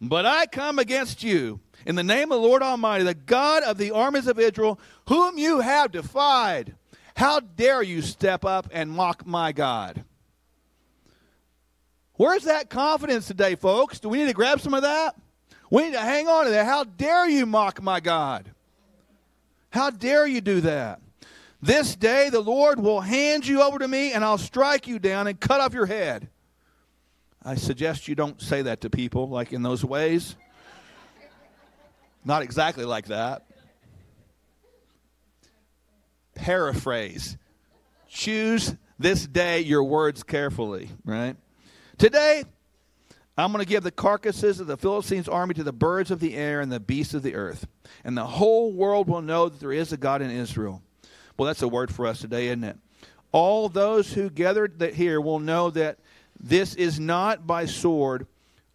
but I come against you in the name of the Lord Almighty, the God of the armies of Israel, whom you have defied. How dare you step up and mock my God? Where's that confidence today, folks? Do we need to grab some of that? We need to hang on to that. How dare you mock my God? How dare you do that? This day the Lord will hand you over to me, and I'll strike you down and cut off your head. I suggest you don't say that to people like in those ways. Not exactly like that. Paraphrase. Choose this day your words carefully, right? Today, I'm going to give the carcasses of the Philistines' army to the birds of the air and the beasts of the earth. And the whole world will know that there is a God in Israel. Well, that's a word for us today, isn't it? All those who gathered here will know that this is not by sword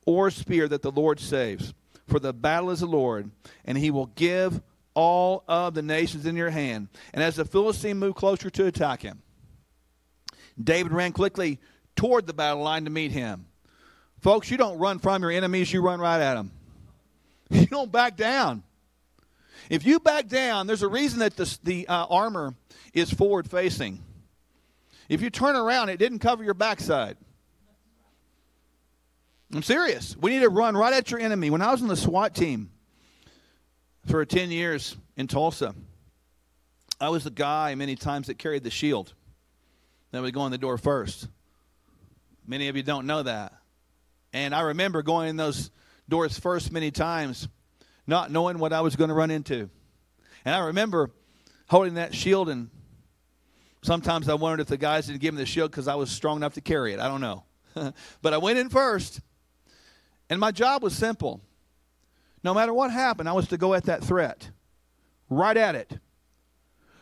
or spear that the Lord saves. For the battle is the Lord, and he will give all of the nations in your hand. And as the Philistine moved closer to attack him, David ran quickly toward the battle line to meet him. Folks, you don't run from your enemies, you run right at them. You don't back down. If you back down, there's a reason that the, the uh, armor is forward facing. If you turn around, it didn't cover your backside. I'm serious. We need to run right at your enemy. When I was on the SWAT team for 10 years in Tulsa, I was the guy many times that carried the shield that would go in the door first. Many of you don't know that. And I remember going in those doors first many times, not knowing what I was going to run into. And I remember holding that shield, and sometimes I wondered if the guys didn't give me the shield because I was strong enough to carry it. I don't know. but I went in first, and my job was simple. No matter what happened, I was to go at that threat, right at it.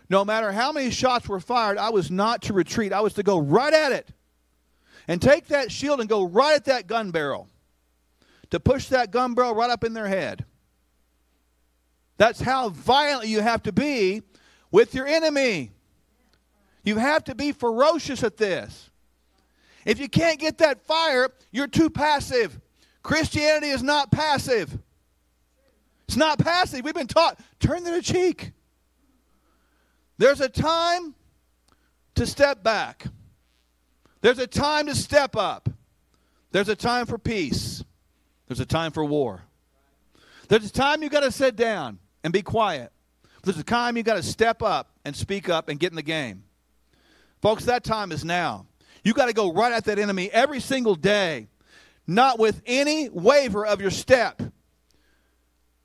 No matter how many shots were fired, I was not to retreat. I was to go right at it and take that shield and go right at that gun barrel to push that gun barrel right up in their head. That's how violent you have to be with your enemy. You have to be ferocious at this. If you can't get that fire, you're too passive. Christianity is not passive. It's not passive. We've been taught turn the cheek. There's a time to step back. There's a time to step up. There's a time for peace. There's a time for war. There's a time you got to sit down and be quiet. But There's a time you got to step up and speak up and get in the game. Folks, that time is now. You got to go right at that enemy every single day not with any waver of your step.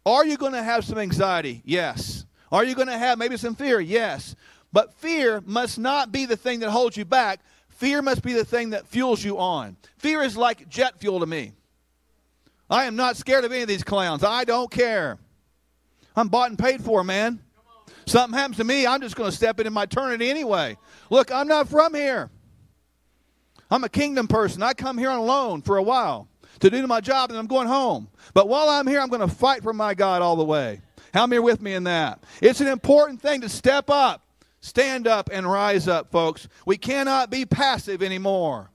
Are you going to have some anxiety? Yes. Are you going to have maybe some fear? Yes. But fear must not be the thing that holds you back. Fear must be the thing that fuels you on. Fear is like jet fuel to me. I am not scared of any of these clowns. I don't care. I'm bought and paid for, man. Something happens to me, I'm just going to step into my eternity anyway. Look, I'm not from here. I'm a kingdom person. I come here on loan for a while to do my job and I'm going home. But while I'm here, I'm going to fight for my God all the way. How many are with me in that? It's an important thing to step up, stand up, and rise up, folks. We cannot be passive anymore.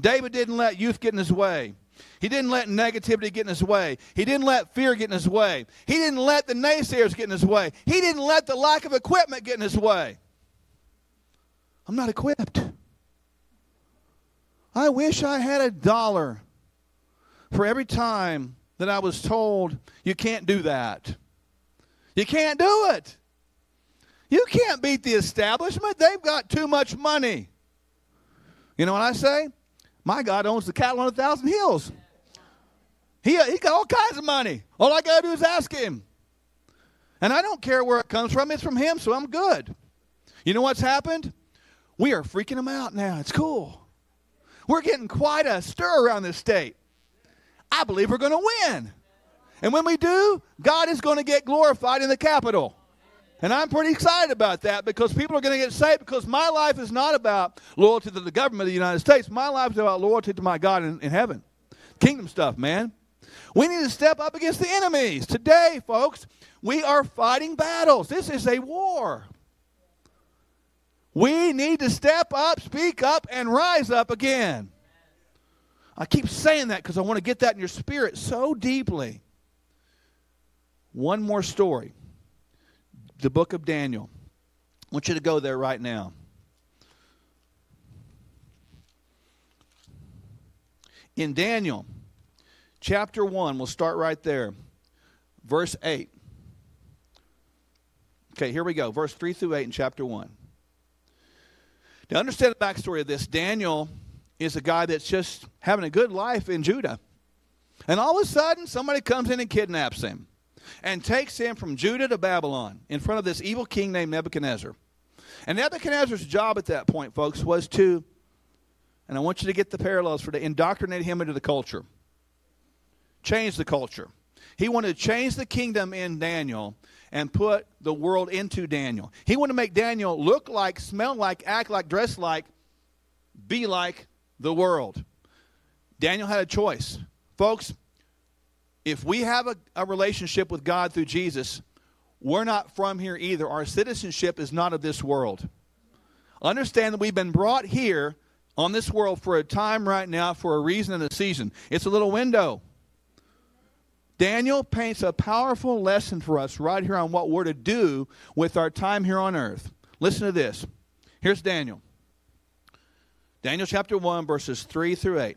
David didn't let youth get in his way. He didn't let negativity get in his way. He didn't let fear get in his way. He didn't let the naysayers get in his way. He didn't let the lack of equipment get in his way. I'm not equipped. I wish I had a dollar for every time that I was told, you can't do that. You can't do it. You can't beat the establishment. They've got too much money. You know what I say? My God owns the cattle on a thousand hills. He, he got all kinds of money. All I got to do is ask him. And I don't care where it comes from. It's from him, so I'm good. You know what's happened? We are freaking him out now. It's cool. We're getting quite a stir around this state. I believe we're going to win. And when we do, God is going to get glorified in the capital. And I'm pretty excited about that because people are going to get saved because my life is not about loyalty to the government of the United States. My life is about loyalty to my God in, in heaven. Kingdom stuff, man. We need to step up against the enemies. Today, folks, we are fighting battles. This is a war. We need to step up, speak up, and rise up again. I keep saying that because I want to get that in your spirit so deeply. One more story the book of Daniel. I want you to go there right now. In Daniel chapter 1, we'll start right there, verse 8. Okay, here we go. Verse 3 through 8 in chapter 1. Now, understand the backstory of this. Daniel is a guy that's just having a good life in Judah. And all of a sudden, somebody comes in and kidnaps him and takes him from Judah to Babylon in front of this evil king named Nebuchadnezzar. And Nebuchadnezzar's job at that point, folks, was to, and I want you to get the parallels for to indoctrinate him into the culture, change the culture. He wanted to change the kingdom in Daniel and put the world into Daniel. He wanted to make Daniel look like, smell like, act like, dress like, be like the world. Daniel had a choice. Folks, if we have a, a, relationship with God through Jesus, we're not from here either. Our citizenship is not of this world. Understand that we've been brought here on this world for a time right now for a reason and a season. It's a little window. Daniel paints a powerful lesson for us right here on what we're to do with our time here on earth. Listen to this. Here's Daniel. Daniel chapter 1, verses 3 through 8.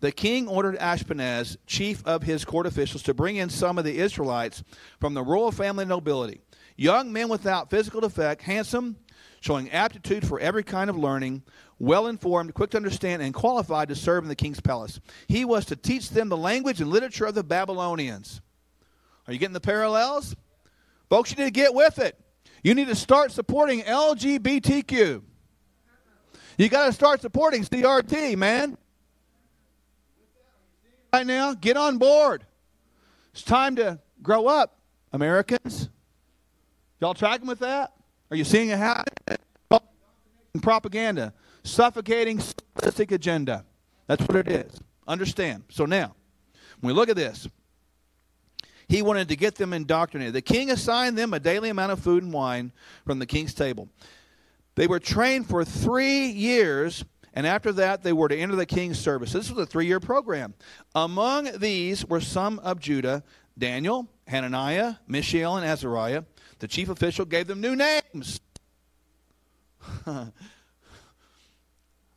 The king ordered Ashpenaz, chief of his court officials, to bring in some of the Israelites from the royal family and nobility, young men without physical defect, handsome, showing aptitude for every kind of learning, well informed, quick to understand, and qualified to serve in the king's palace. He was to teach them the language and literature of the Babylonians. Are you getting the parallels? Folks, you need to get with it. You need to start supporting LGBTQ. You got to start supporting CRT, man. Right now, get on board. It's time to grow up, Americans. Y'all tracking with that? Are you seeing it happen? Propaganda, suffocating socialistic agenda. That's what it is. Understand. So now, when we look at this, he wanted to get them indoctrinated. The king assigned them a daily amount of food and wine from the king's table. They were trained for three years, and after that, they were to enter the king's service. This was a three year program. Among these were some of Judah Daniel, Hananiah, Mishael, and Azariah. The chief official gave them new names.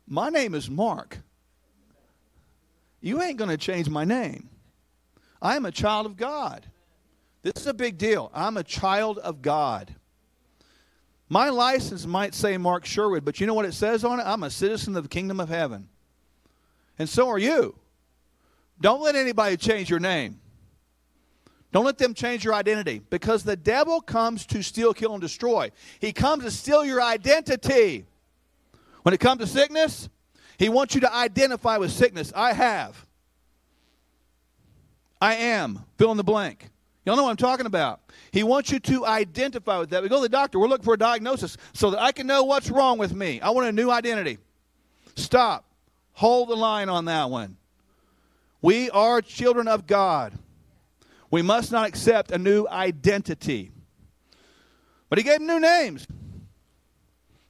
my name is Mark. You ain't going to change my name. I am a child of God. This is a big deal. I'm a child of God. My license might say Mark Sherwood, but you know what it says on it? I'm a citizen of the kingdom of heaven. And so are you. Don't let anybody change your name. Don't let them change your identity because the devil comes to steal, kill, and destroy. He comes to steal your identity. When it comes to sickness, he wants you to identify with sickness. I have. I am. Fill in the blank. Y'all know what I'm talking about. He wants you to identify with that. We go to the doctor, we're looking for a diagnosis so that I can know what's wrong with me. I want a new identity. Stop. Hold the line on that one. We are children of God. We must not accept a new identity. But he gave new names.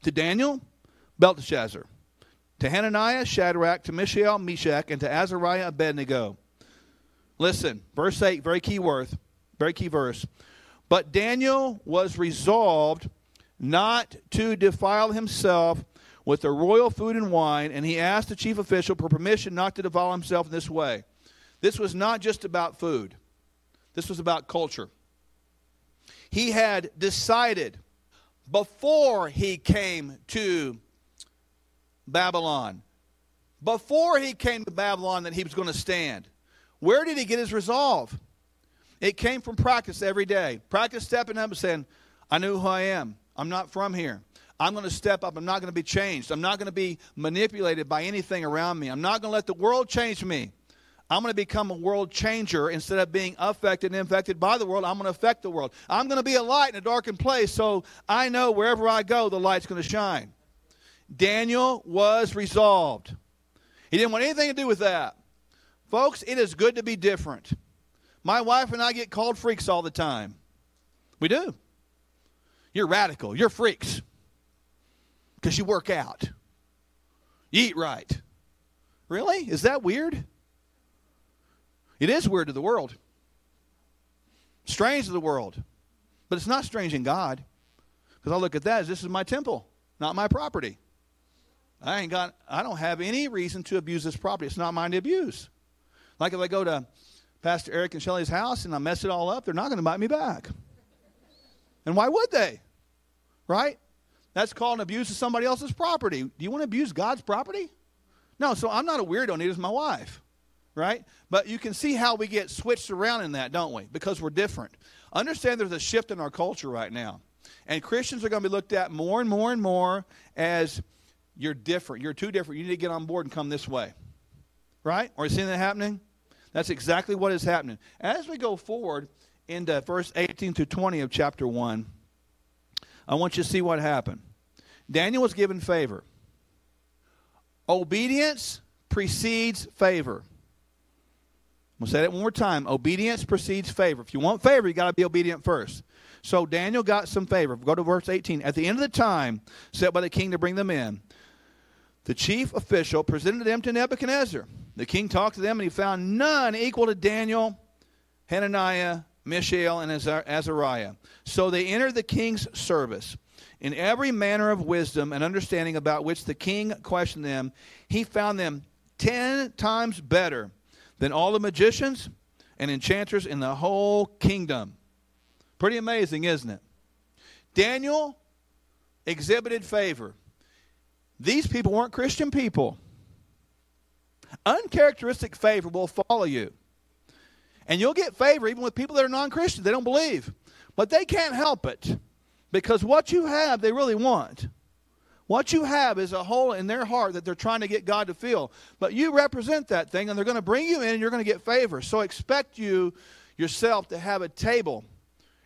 To Daniel, Belteshazzar. To Hananiah, Shadrach. To Mishael, Meshach. And to Azariah, Abednego. Listen, verse 8, very key word. Very key verse. But Daniel was resolved not to defile himself with the royal food and wine, and he asked the chief official for permission not to defile himself in this way. This was not just about food, this was about culture. He had decided before he came to Babylon, before he came to Babylon, that he was going to stand. Where did he get his resolve? It came from practice every day. Practice stepping up and saying, I know who I am. I'm not from here. I'm going to step up. I'm not going to be changed. I'm not going to be manipulated by anything around me. I'm not going to let the world change me. I'm going to become a world changer instead of being affected and infected by the world. I'm going to affect the world. I'm going to be a light in a darkened place so I know wherever I go, the light's going to shine. Daniel was resolved. He didn't want anything to do with that. Folks, it is good to be different. My wife and I get called freaks all the time. We do. You're radical. You're freaks. Because you work out. You eat right. Really? Is that weird? It is weird to the world. Strange to the world. But it's not strange in God. Because I look at that as this is my temple, not my property. I ain't got I don't have any reason to abuse this property. It's not mine to abuse. Like if I go to Pastor Eric and Shelley's house and I mess it all up, they're not going to invite me back. And why would they? Right? That's called an abuse of somebody else's property. Do you want to abuse God's property? No, so I'm not a weirdo, neither is my wife. Right? But you can see how we get switched around in that, don't we? Because we're different. Understand there's a shift in our culture right now. And Christians are going to be looked at more and more and more as you're different. You're too different. You need to get on board and come this way. Right? Are you seeing that happening? That's exactly what is happening. As we go forward into verse 18 to 20 of chapter 1, I want you to see what happened. Daniel was given favor. Obedience precedes favor. We'll say that one more time. Obedience precedes favor. If you want favor, you got to be obedient first. So Daniel got some favor. Go to verse 18. At the end of the time set by the king to bring them in, the chief official presented them to Nebuchadnezzar. The king talked to them, and he found none equal to Daniel, Hananiah, Mishael, and Azariah. So they entered the king's service. In every manner of wisdom and understanding about which the king questioned them, he found them ten times better than all the magicians and enchanters in the whole kingdom. Pretty amazing, isn't it? Daniel exhibited favor. These people weren't Christian people. Uncharacteristic favor will follow you. And you'll get favor even with people that are non Christian. They don't believe. But they can't help it because what you have, they really want. What you have is a hole in their heart that they're trying to get God to fill. But you represent that thing, and they're going to bring you in, and you're going to get favor. So expect you yourself to have a table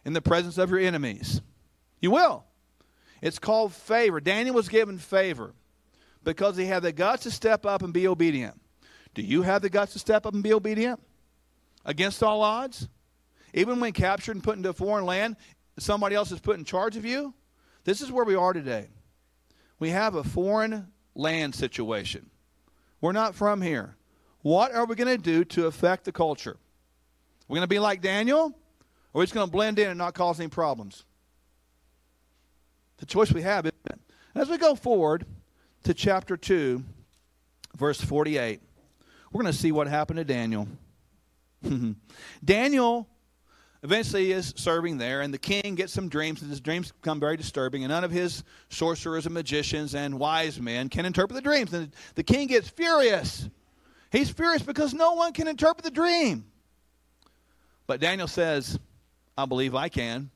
in the presence of your enemies. You will. It's called favor. Daniel was given favor because he had the guts to step up and be obedient. Do you have the guts to step up and be obedient? Against all odds? Even when captured and put into a foreign land, somebody else is put in charge of you? This is where we are today. We have a foreign land situation. We're not from here. What are we going to do to affect the culture? We're going to be like Daniel, or we're just going to blend in and not cause any problems? The choice we have, isn't? As we go forward to chapter 2, verse 48, we're going to see what happened to Daniel. Daniel eventually is serving there, and the king gets some dreams, and his dreams become very disturbing, and none of his sorcerers and magicians and wise men can interpret the dreams. And the king gets furious. He's furious because no one can interpret the dream. But Daniel says, I believe I can.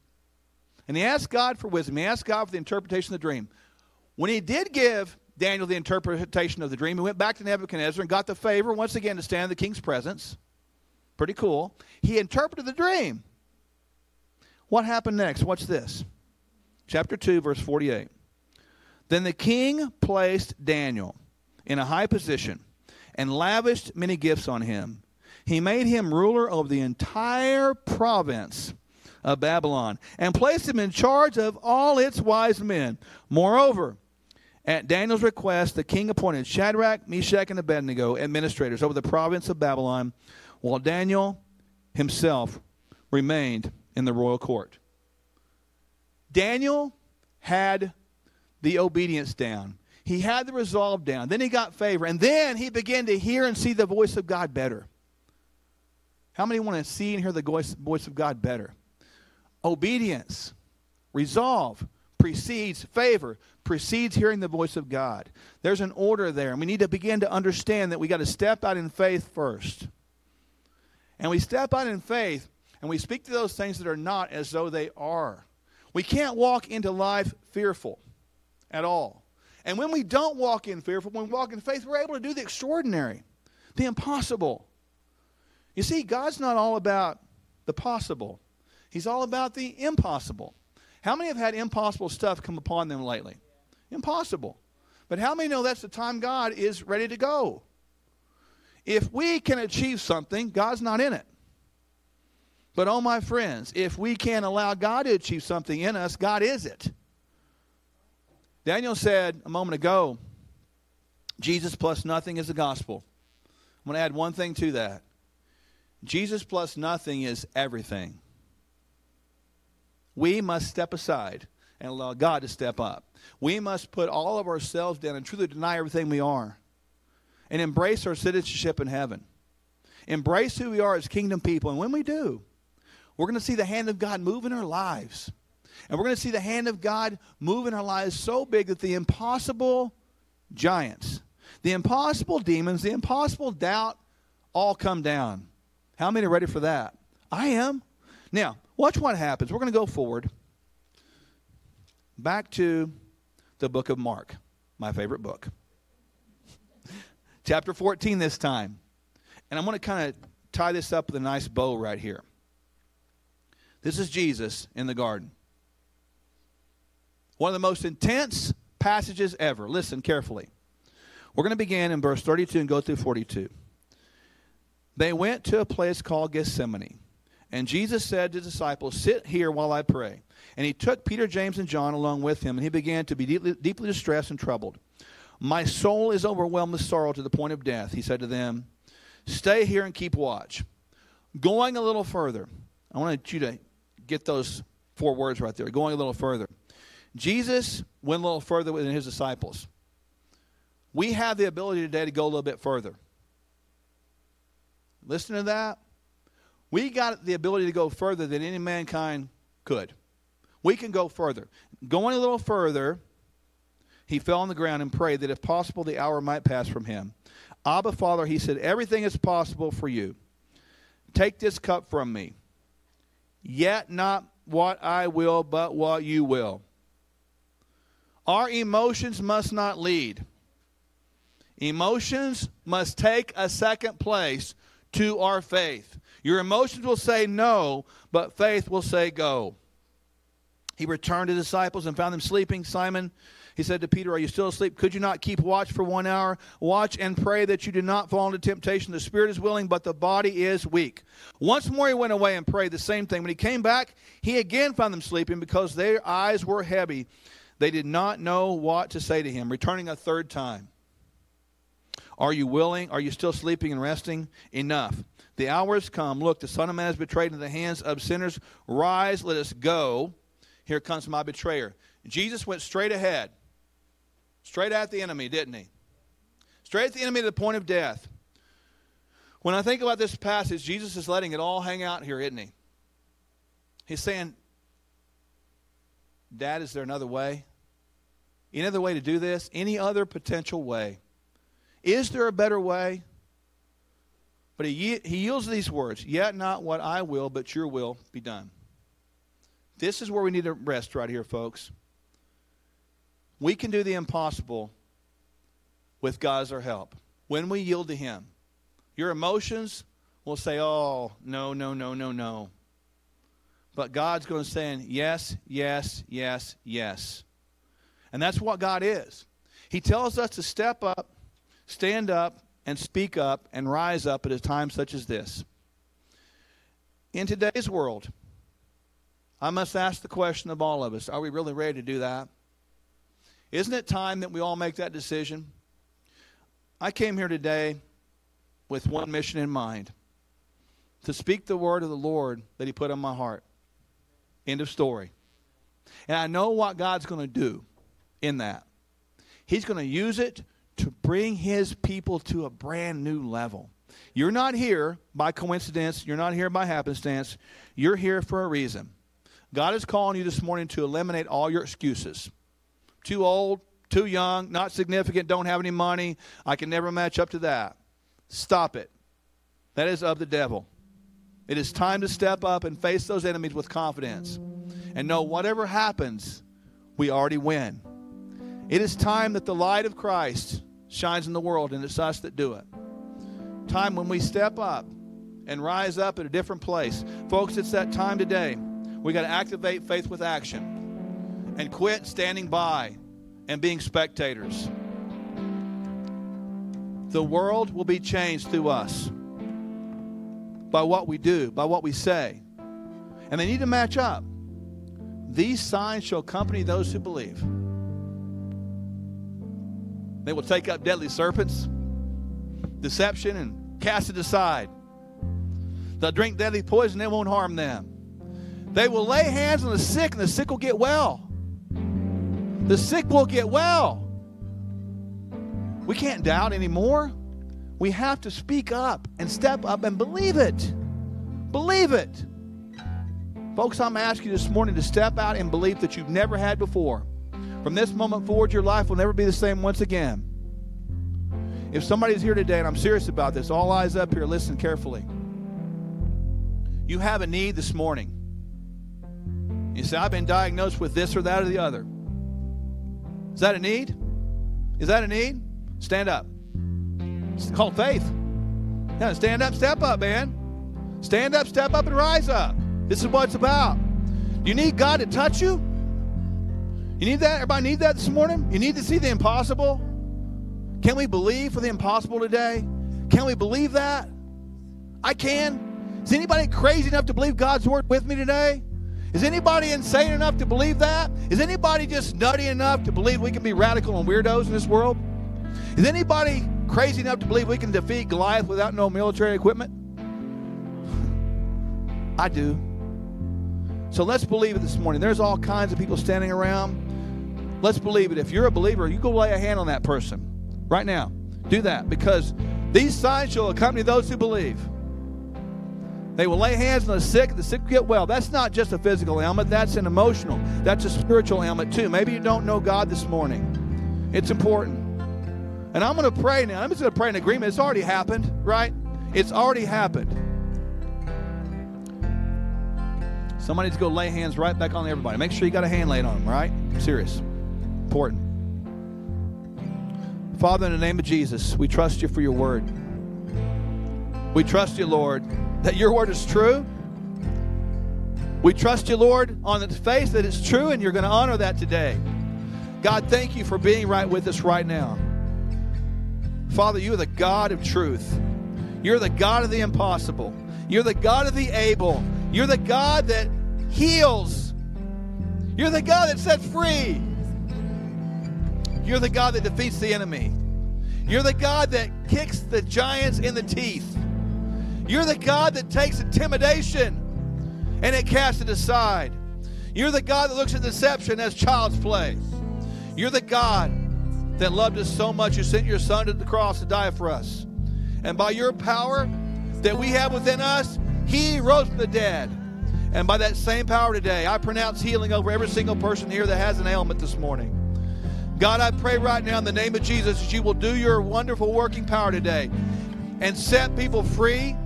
And he asked God for wisdom. He asked God for the interpretation of the dream. When he did give Daniel the interpretation of the dream. He went back to Nebuchadnezzar and got the favor once again to stand in the king's presence. Pretty cool. He interpreted the dream. What happened next? Watch this. Chapter 2, verse 48. Then the king placed Daniel in a high position and lavished many gifts on him. He made him ruler over the entire province of Babylon and placed him in charge of all its wise men. Moreover, at Daniel's request, the king appointed Shadrach, Meshach, and Abednego administrators over the province of Babylon, while Daniel himself remained in the royal court. Daniel had the obedience down. He had the resolve down. Then he got favor. And then he began to hear and see the voice of God better. How many want to see and hear the voice of God better? Obedience, resolve, precedes favor, precedes hearing the voice of God. There's an order there, and we need to begin to understand that we got to step out in faith first. And we step out in faith and we speak to those things that are not as though they are. We can't walk into life fearful at all. And when we don't walk in fearful, when we walk in faith, we're able to do the extraordinary, the impossible. You see, God's not all about the possible, He's all about the impossible. How many have had impossible stuff come upon them lately? Impossible. But how many know that's the time God is ready to go? If we can achieve something, God's not in it. But, oh, my friends, if we can't allow God to achieve something in us, God is it. Daniel said a moment ago, Jesus plus nothing is the gospel. I'm going to add one thing to that. Jesus plus nothing is everything. We must step aside and allow God to step up. We must put all of ourselves down and truly deny everything we are and embrace our citizenship in heaven. Embrace who we are as kingdom people. And when we do, we're going to see the hand of God move in our lives. And we're going to see the hand of God move in our lives so big that the impossible giants, the impossible demons, the impossible doubt all come down. How many are ready for that? I am. Now, watch what happens. We're going to go forward back to the book of Mark, my favorite book. Chapter 14 this time. And I'm going to kind of tie this up with a nice bow right here. This is Jesus in the garden. One of the most intense passages ever. Listen carefully. We're going to begin in verse 32 and go through 42. They went to a place called Gethsemane. And Jesus said to the disciples, Sit here while I pray. And he took Peter, James, and John along with him, and he began to be deeply, deeply distressed and troubled. My soul is overwhelmed with sorrow to the point of death, he said to them. Stay here and keep watch. Going a little further, I wanted you to get those four words right there. Going a little further. Jesus went a little further than his disciples. We have the ability today to go a little bit further. Listen to that. We got the ability to go further than any mankind could. We can go further. Going a little further, he fell on the ground and prayed that if possible the hour might pass from him. Abba, Father, he said, everything is possible for you. Take this cup from me. Yet not what I will, but what you will. Our emotions must not lead. Emotions must take a second place to our faith. Your emotions will say no, but faith will say go. He returned to the disciples and found them sleeping. Simon, he said to Peter, Are you still asleep? Could you not keep watch for one hour? Watch and pray that you do not fall into temptation. The spirit is willing, but the body is weak. Once more he went away and prayed the same thing. When he came back, he again found them sleeping because their eyes were heavy. They did not know what to say to him. Returning a third time. Are you willing? Are you still sleeping and resting? Enough. The hour has come. Look, the Son of Man is betrayed into the hands of sinners. Rise, let us go. Here comes my betrayer. Jesus went straight ahead, straight at the enemy, didn't he? Straight at the enemy to the point of death. When I think about this passage, Jesus is letting it all hang out here, isn't he? He's saying, Dad, is there another way? Any other way to do this? Any other potential way? Is there a better way? But he, he yields these words Yet not what I will, but your will be done. This is where we need to rest right here, folks. We can do the impossible with God as our help when we yield to Him. Your emotions will say, Oh, no, no, no, no, no. But God's going to say, Yes, yes, yes, yes. And that's what God is. He tells us to step up stand up and speak up and rise up at a time such as this. In today's world, I must ask the question of all of us are we really ready to do that? Isn't it time that we all make that decision? I came here today with one mission in mind to speak the word of the Lord that He put on my heart. End of story. And I know what God's going to do in that. He's going to use it to bring his people to a brand new level. You're not here by coincidence, you're not here by happenstance, you're here for a reason. God is calling you this morning to eliminate all your excuses. Too old, too young, not significant, don't have any money, I can never match up to that. Stop it. That is of the devil. It is time to step up and face those enemies with confidence and know whatever happens, we already win. It is time that the light of Christ shines in the world, and it's us that do it. Time when we step up and rise up at a different place. Folks, it's that time today. We got to activate faith with action and quit standing by and being spectators. The world will be changed through us by what we do, by what we say. And they need to match up. These signs shall accompany those who believe. They will take up deadly serpents, deception, and cast it aside. They'll drink deadly poison, it won't harm them. They will lay hands on the sick, and the sick will get well. The sick will get well. We can't doubt anymore. We have to speak up and step up and believe it. Believe it. Folks, I'm asking you this morning to step out in belief that you've never had before. From this moment forward, your life will never be the same once again. If somebody's here today, and I'm serious about this, all eyes up here, listen carefully. You have a need this morning. You say, I've been diagnosed with this or that or the other. Is that a need? Is that a need? Stand up. It's called faith. Stand up, step up, man. Stand up, step up, and rise up. This is what it's about. You need God to touch you? You need that? Everybody need that this morning? You need to see the impossible? Can we believe for the impossible today? Can we believe that? I can. Is anybody crazy enough to believe God's word with me today? Is anybody insane enough to believe that? Is anybody just nutty enough to believe we can be radical and weirdos in this world? Is anybody crazy enough to believe we can defeat Goliath without no military equipment? I do. So let's believe it this morning. There's all kinds of people standing around. Let's believe it. If you're a believer, you go lay a hand on that person right now. Do that because these signs shall accompany those who believe. They will lay hands on the sick, the sick get well. That's not just a physical ailment, that's an emotional, that's a spiritual ailment too. Maybe you don't know God this morning. It's important. And I'm going to pray now. I'm just going to pray in agreement. It's already happened, right? It's already happened. Somebody needs to go lay hands right back on everybody. Make sure you got a hand laid on them, right? I'm Serious. Important. Father, in the name of Jesus, we trust you for your word. We trust you, Lord, that your word is true. We trust you, Lord, on its face that it's true, and you're going to honor that today. God, thank you for being right with us right now. Father, you are the God of truth. You're the God of the impossible. You're the God of the able. You're the God that heals. You're the God that sets free. You're the God that defeats the enemy. You're the God that kicks the giants in the teeth. You're the God that takes intimidation and it casts it aside. You're the God that looks at deception as child's play. You're the God that loved us so much you sent your son to the cross to die for us. And by your power that we have within us, he rose from the dead. And by that same power today, I pronounce healing over every single person here that has an ailment this morning. God, I pray right now in the name of Jesus that you will do your wonderful working power today and set people free,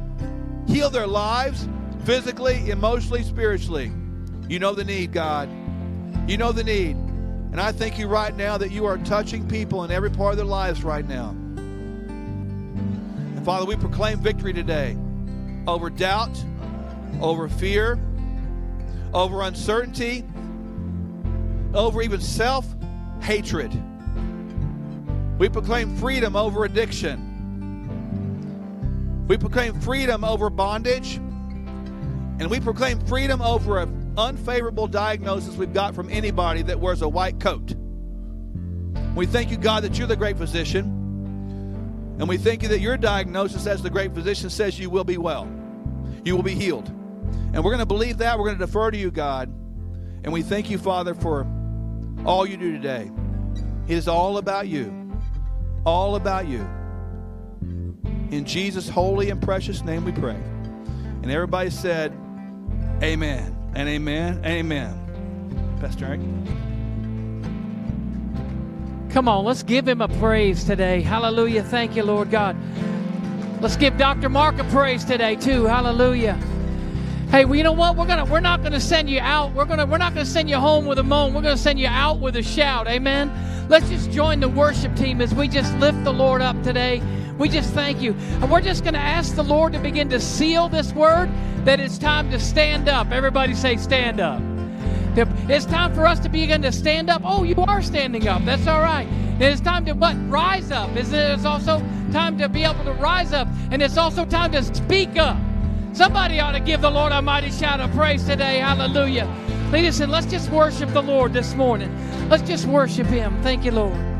heal their lives physically, emotionally, spiritually. You know the need, God. You know the need. And I thank you right now that you are touching people in every part of their lives right now. And Father, we proclaim victory today over doubt, over fear, over uncertainty, over even self hatred. We proclaim freedom over addiction. We proclaim freedom over bondage. And we proclaim freedom over an unfavorable diagnosis we've got from anybody that wears a white coat. We thank you, God, that you're the great physician. And we thank you that your diagnosis as the great physician says you will be well. You will be healed. And we're going to believe that. We're going to defer to you, God. And we thank you, Father, for all you do today. It is all about you. All about you. In Jesus' holy and precious name we pray. And everybody said, Amen and amen amen. Pastor Eric. Come on, let's give him a praise today. Hallelujah. Thank you, Lord God. Let's give Dr. Mark a praise today too. Hallelujah. Hey, well, you know what? We're gonna we're not gonna send you out. We're gonna we're not gonna send you home with a moan. We're gonna send you out with a shout. Amen. Let's just join the worship team as we just lift the Lord up today. We just thank you. And we're just going to ask the Lord to begin to seal this word that it's time to stand up. Everybody say, stand up. It's time for us to begin to stand up. Oh, you are standing up. That's all right. It's time to what? Rise up. Isn't it? It's also time to be able to rise up, and it's also time to speak up. Somebody ought to give the Lord a mighty shout of praise today. Hallelujah. Listen, let's just worship the Lord this morning. Let's just worship Him. Thank you, Lord.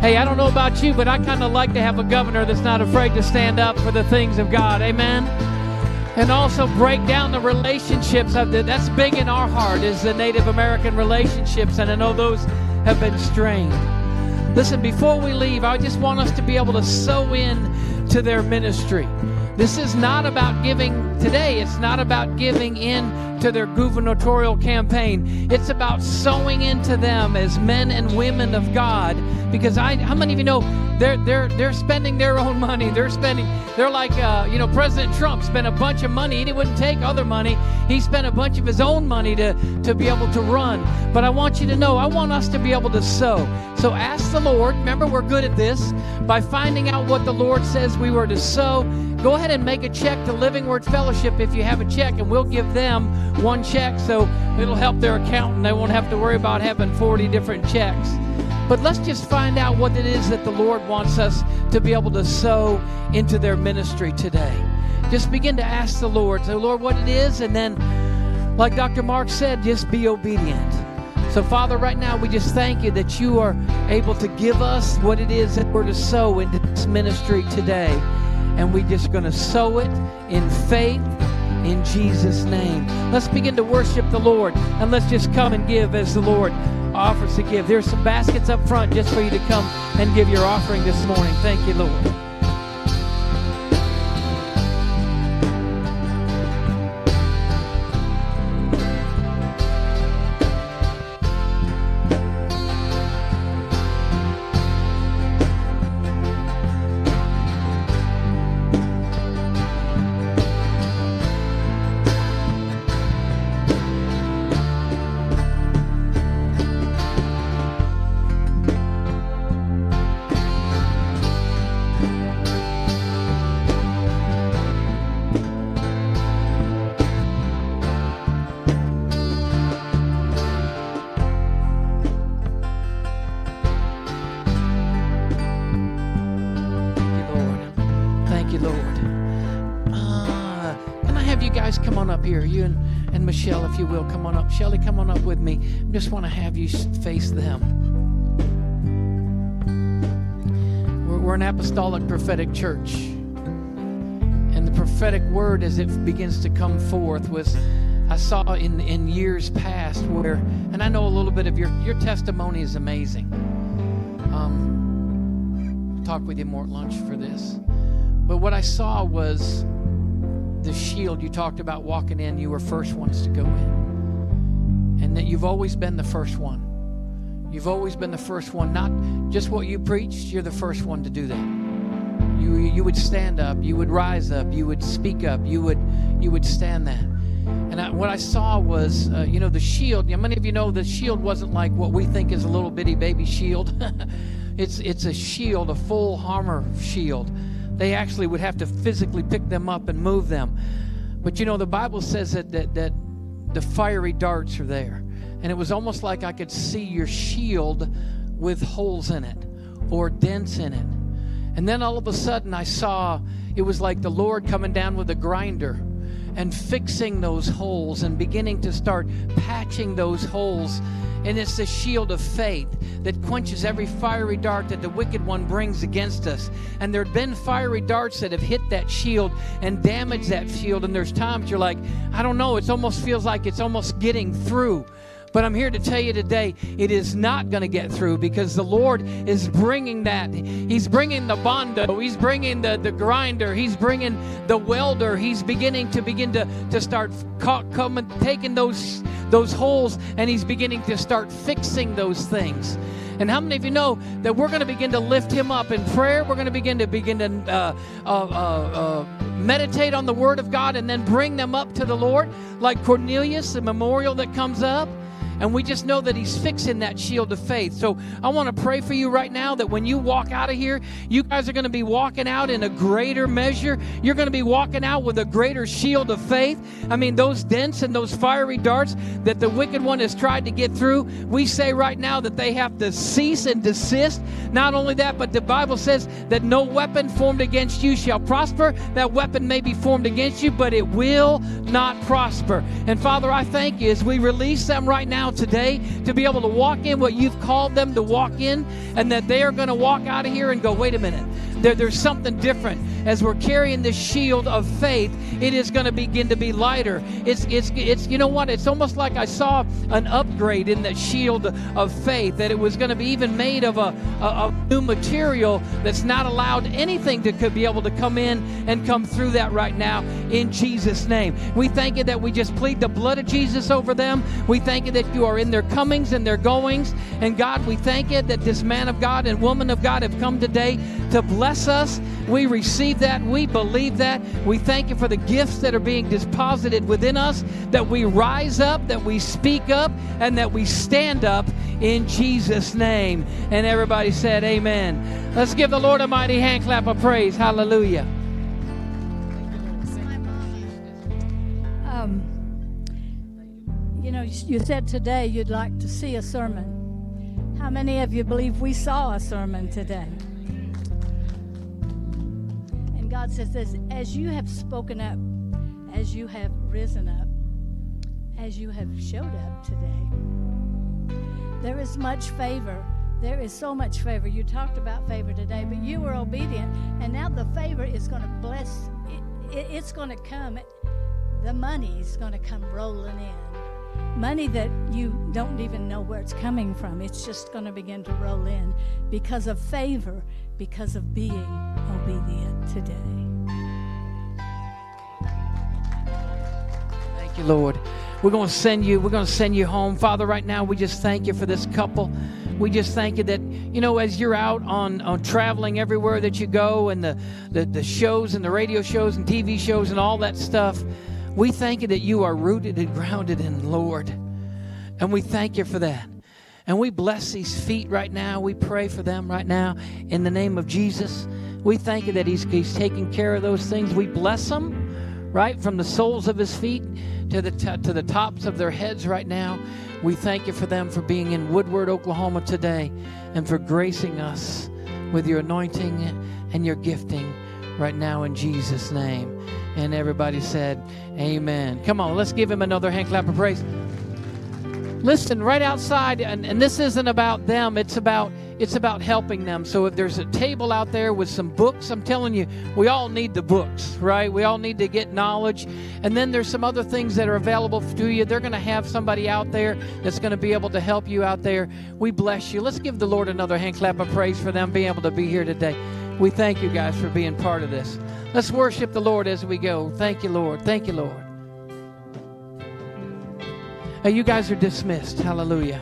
Hey, I don't know about you, but I kind of like to have a governor that's not afraid to stand up for the things of God. Amen. And also break down the relationships. That's big in our heart is the Native American relationships, and I know those have been strained. Listen, before we leave, I just want us to be able to sow in to their ministry. This is not about giving today it's not about giving in to their gubernatorial campaign. It's about sowing into them as men and women of God. Because I, how many of you know they're they're they're spending their own money. They're spending. They're like uh, you know President Trump spent a bunch of money. He wouldn't take other money. He spent a bunch of his own money to to be able to run. But I want you to know, I want us to be able to sow. So ask the Lord. Remember, we're good at this by finding out what the Lord says we were to sow. Go ahead and make a check to Living Word Fellowship if you have a check, and we'll give them one check so it'll help their accountant. They won't have to worry about having 40 different checks. But let's just find out what it is that the Lord wants us to be able to sow into their ministry today. Just begin to ask the Lord, say, Lord, what it is, and then, like Dr. Mark said, just be obedient. So, Father, right now we just thank you that you are able to give us what it is that we're to sow into this ministry today. And we're just going to sow it in faith in Jesus' name. Let's begin to worship the Lord and let's just come and give as the Lord offers to give. There's some baskets up front just for you to come and give your offering this morning. Thank you, Lord. Just want to have you face them. We're, we're an apostolic prophetic church. And the prophetic word, as it begins to come forth, was I saw in, in years past where, and I know a little bit of your, your testimony is amazing. Um, I'll talk with you more at lunch for this. But what I saw was the shield you talked about walking in, you were first ones to go in. And that you've always been the first one. You've always been the first one, not just what you preached, you're the first one to do that. You, you would stand up, you would rise up, you would speak up, you would, you would stand that. And I, what I saw was, uh, you know, the shield. You know, many of you know the shield wasn't like what we think is a little bitty baby shield. it's, it's a shield, a full armor shield they actually would have to physically pick them up and move them. But you know, the Bible says that, that, that the fiery darts are there. And it was almost like I could see your shield with holes in it or dents in it. And then all of a sudden, I saw it was like the Lord coming down with a grinder and fixing those holes and beginning to start patching those holes and it's the shield of faith that quenches every fiery dart that the wicked one brings against us. And there have been fiery darts that have hit that shield and damaged that shield. And there's times you're like, I don't know, it almost feels like it's almost getting through. But I'm here to tell you today, it is not going to get through because the Lord is bringing that. He's bringing the bondo. He's bringing the, the grinder. He's bringing the welder. He's beginning to begin to, to start coming, taking those, those holes and he's beginning to start fixing those things. And how many of you know that we're going to begin to lift him up in prayer? We're going to begin to begin to uh, uh, uh, uh, meditate on the Word of God and then bring them up to the Lord, like Cornelius, the memorial that comes up. And we just know that He's fixing that shield of faith. So I want to pray for you right now that when you walk out of here, you guys are going to be walking out in a greater measure. You're going to be walking out with a greater shield of faith. I mean, those dents and those fiery darts that the wicked one has tried to get through, we say right now that they have to cease and desist. Not only that, but the Bible says that no weapon formed against you shall prosper. That weapon may be formed against you, but it will not prosper. And Father, I thank you as we release them right now today to be able to walk in what you've called them to walk in, and that they are going to walk out of here and go, wait a minute, there, there's something different. as we're carrying this shield of faith, it is going to begin to be lighter. It's, it's, it's, you know what? It's almost like I saw an upgrade in that shield of faith, that it was going to be even made of a, a, a new material that's not allowed anything to could be able to come in and come through that right now in Jesus' name. We thank you that we just plead the blood of Jesus over them. We thank you that you are in their comings and their goings. And God, we thank you that this man of God and woman of God have come today to bless us. We receive that. We believe that. We thank you for the gifts that are being deposited within us, that we rise up, that we speak up, and that we stand up in Jesus' name. And everybody said, Amen. Let's give the Lord a mighty hand clap of praise. Hallelujah. Um, you know, you said today you'd like to see a sermon. How many of you believe we saw a sermon today? God says this as you have spoken up, as you have risen up, as you have showed up today, there is much favor. There is so much favor. You talked about favor today, but you were obedient, and now the favor is going to bless. It, it, it's going to come. The money is going to come rolling in money that you don't even know where it's coming from. It's just going to begin to roll in because of favor, because of being obedient today. Thank you, Lord. We're going to send you, we're going to send you home. Father, right now we just thank you for this couple. We just thank you that, you know, as you're out on, on traveling everywhere that you go and the, the, the shows and the radio shows and TV shows and all that stuff, we thank you that you are rooted and grounded in Lord. And we thank you for that. And we bless these feet right now. We pray for them right now in the name of Jesus. We thank you that He's, he's taking care of those things. We bless them, right, from the soles of His feet to the, t- to the tops of their heads right now. We thank you for them for being in Woodward, Oklahoma today and for gracing us with your anointing and your gifting right now in Jesus' name. And everybody said, Amen. Come on, let's give him another hand clap of praise. Listen, right outside, and, and this isn't about them, it's about it's about helping them. So if there's a table out there with some books, I'm telling you, we all need the books, right? We all need to get knowledge. And then there's some other things that are available to you. They're going to have somebody out there that's going to be able to help you out there. We bless you. Let's give the Lord another hand clap of praise for them being able to be here today. We thank you guys for being part of this. Let's worship the Lord as we go. Thank you, Lord. Thank you, Lord. Hey, you guys are dismissed. Hallelujah.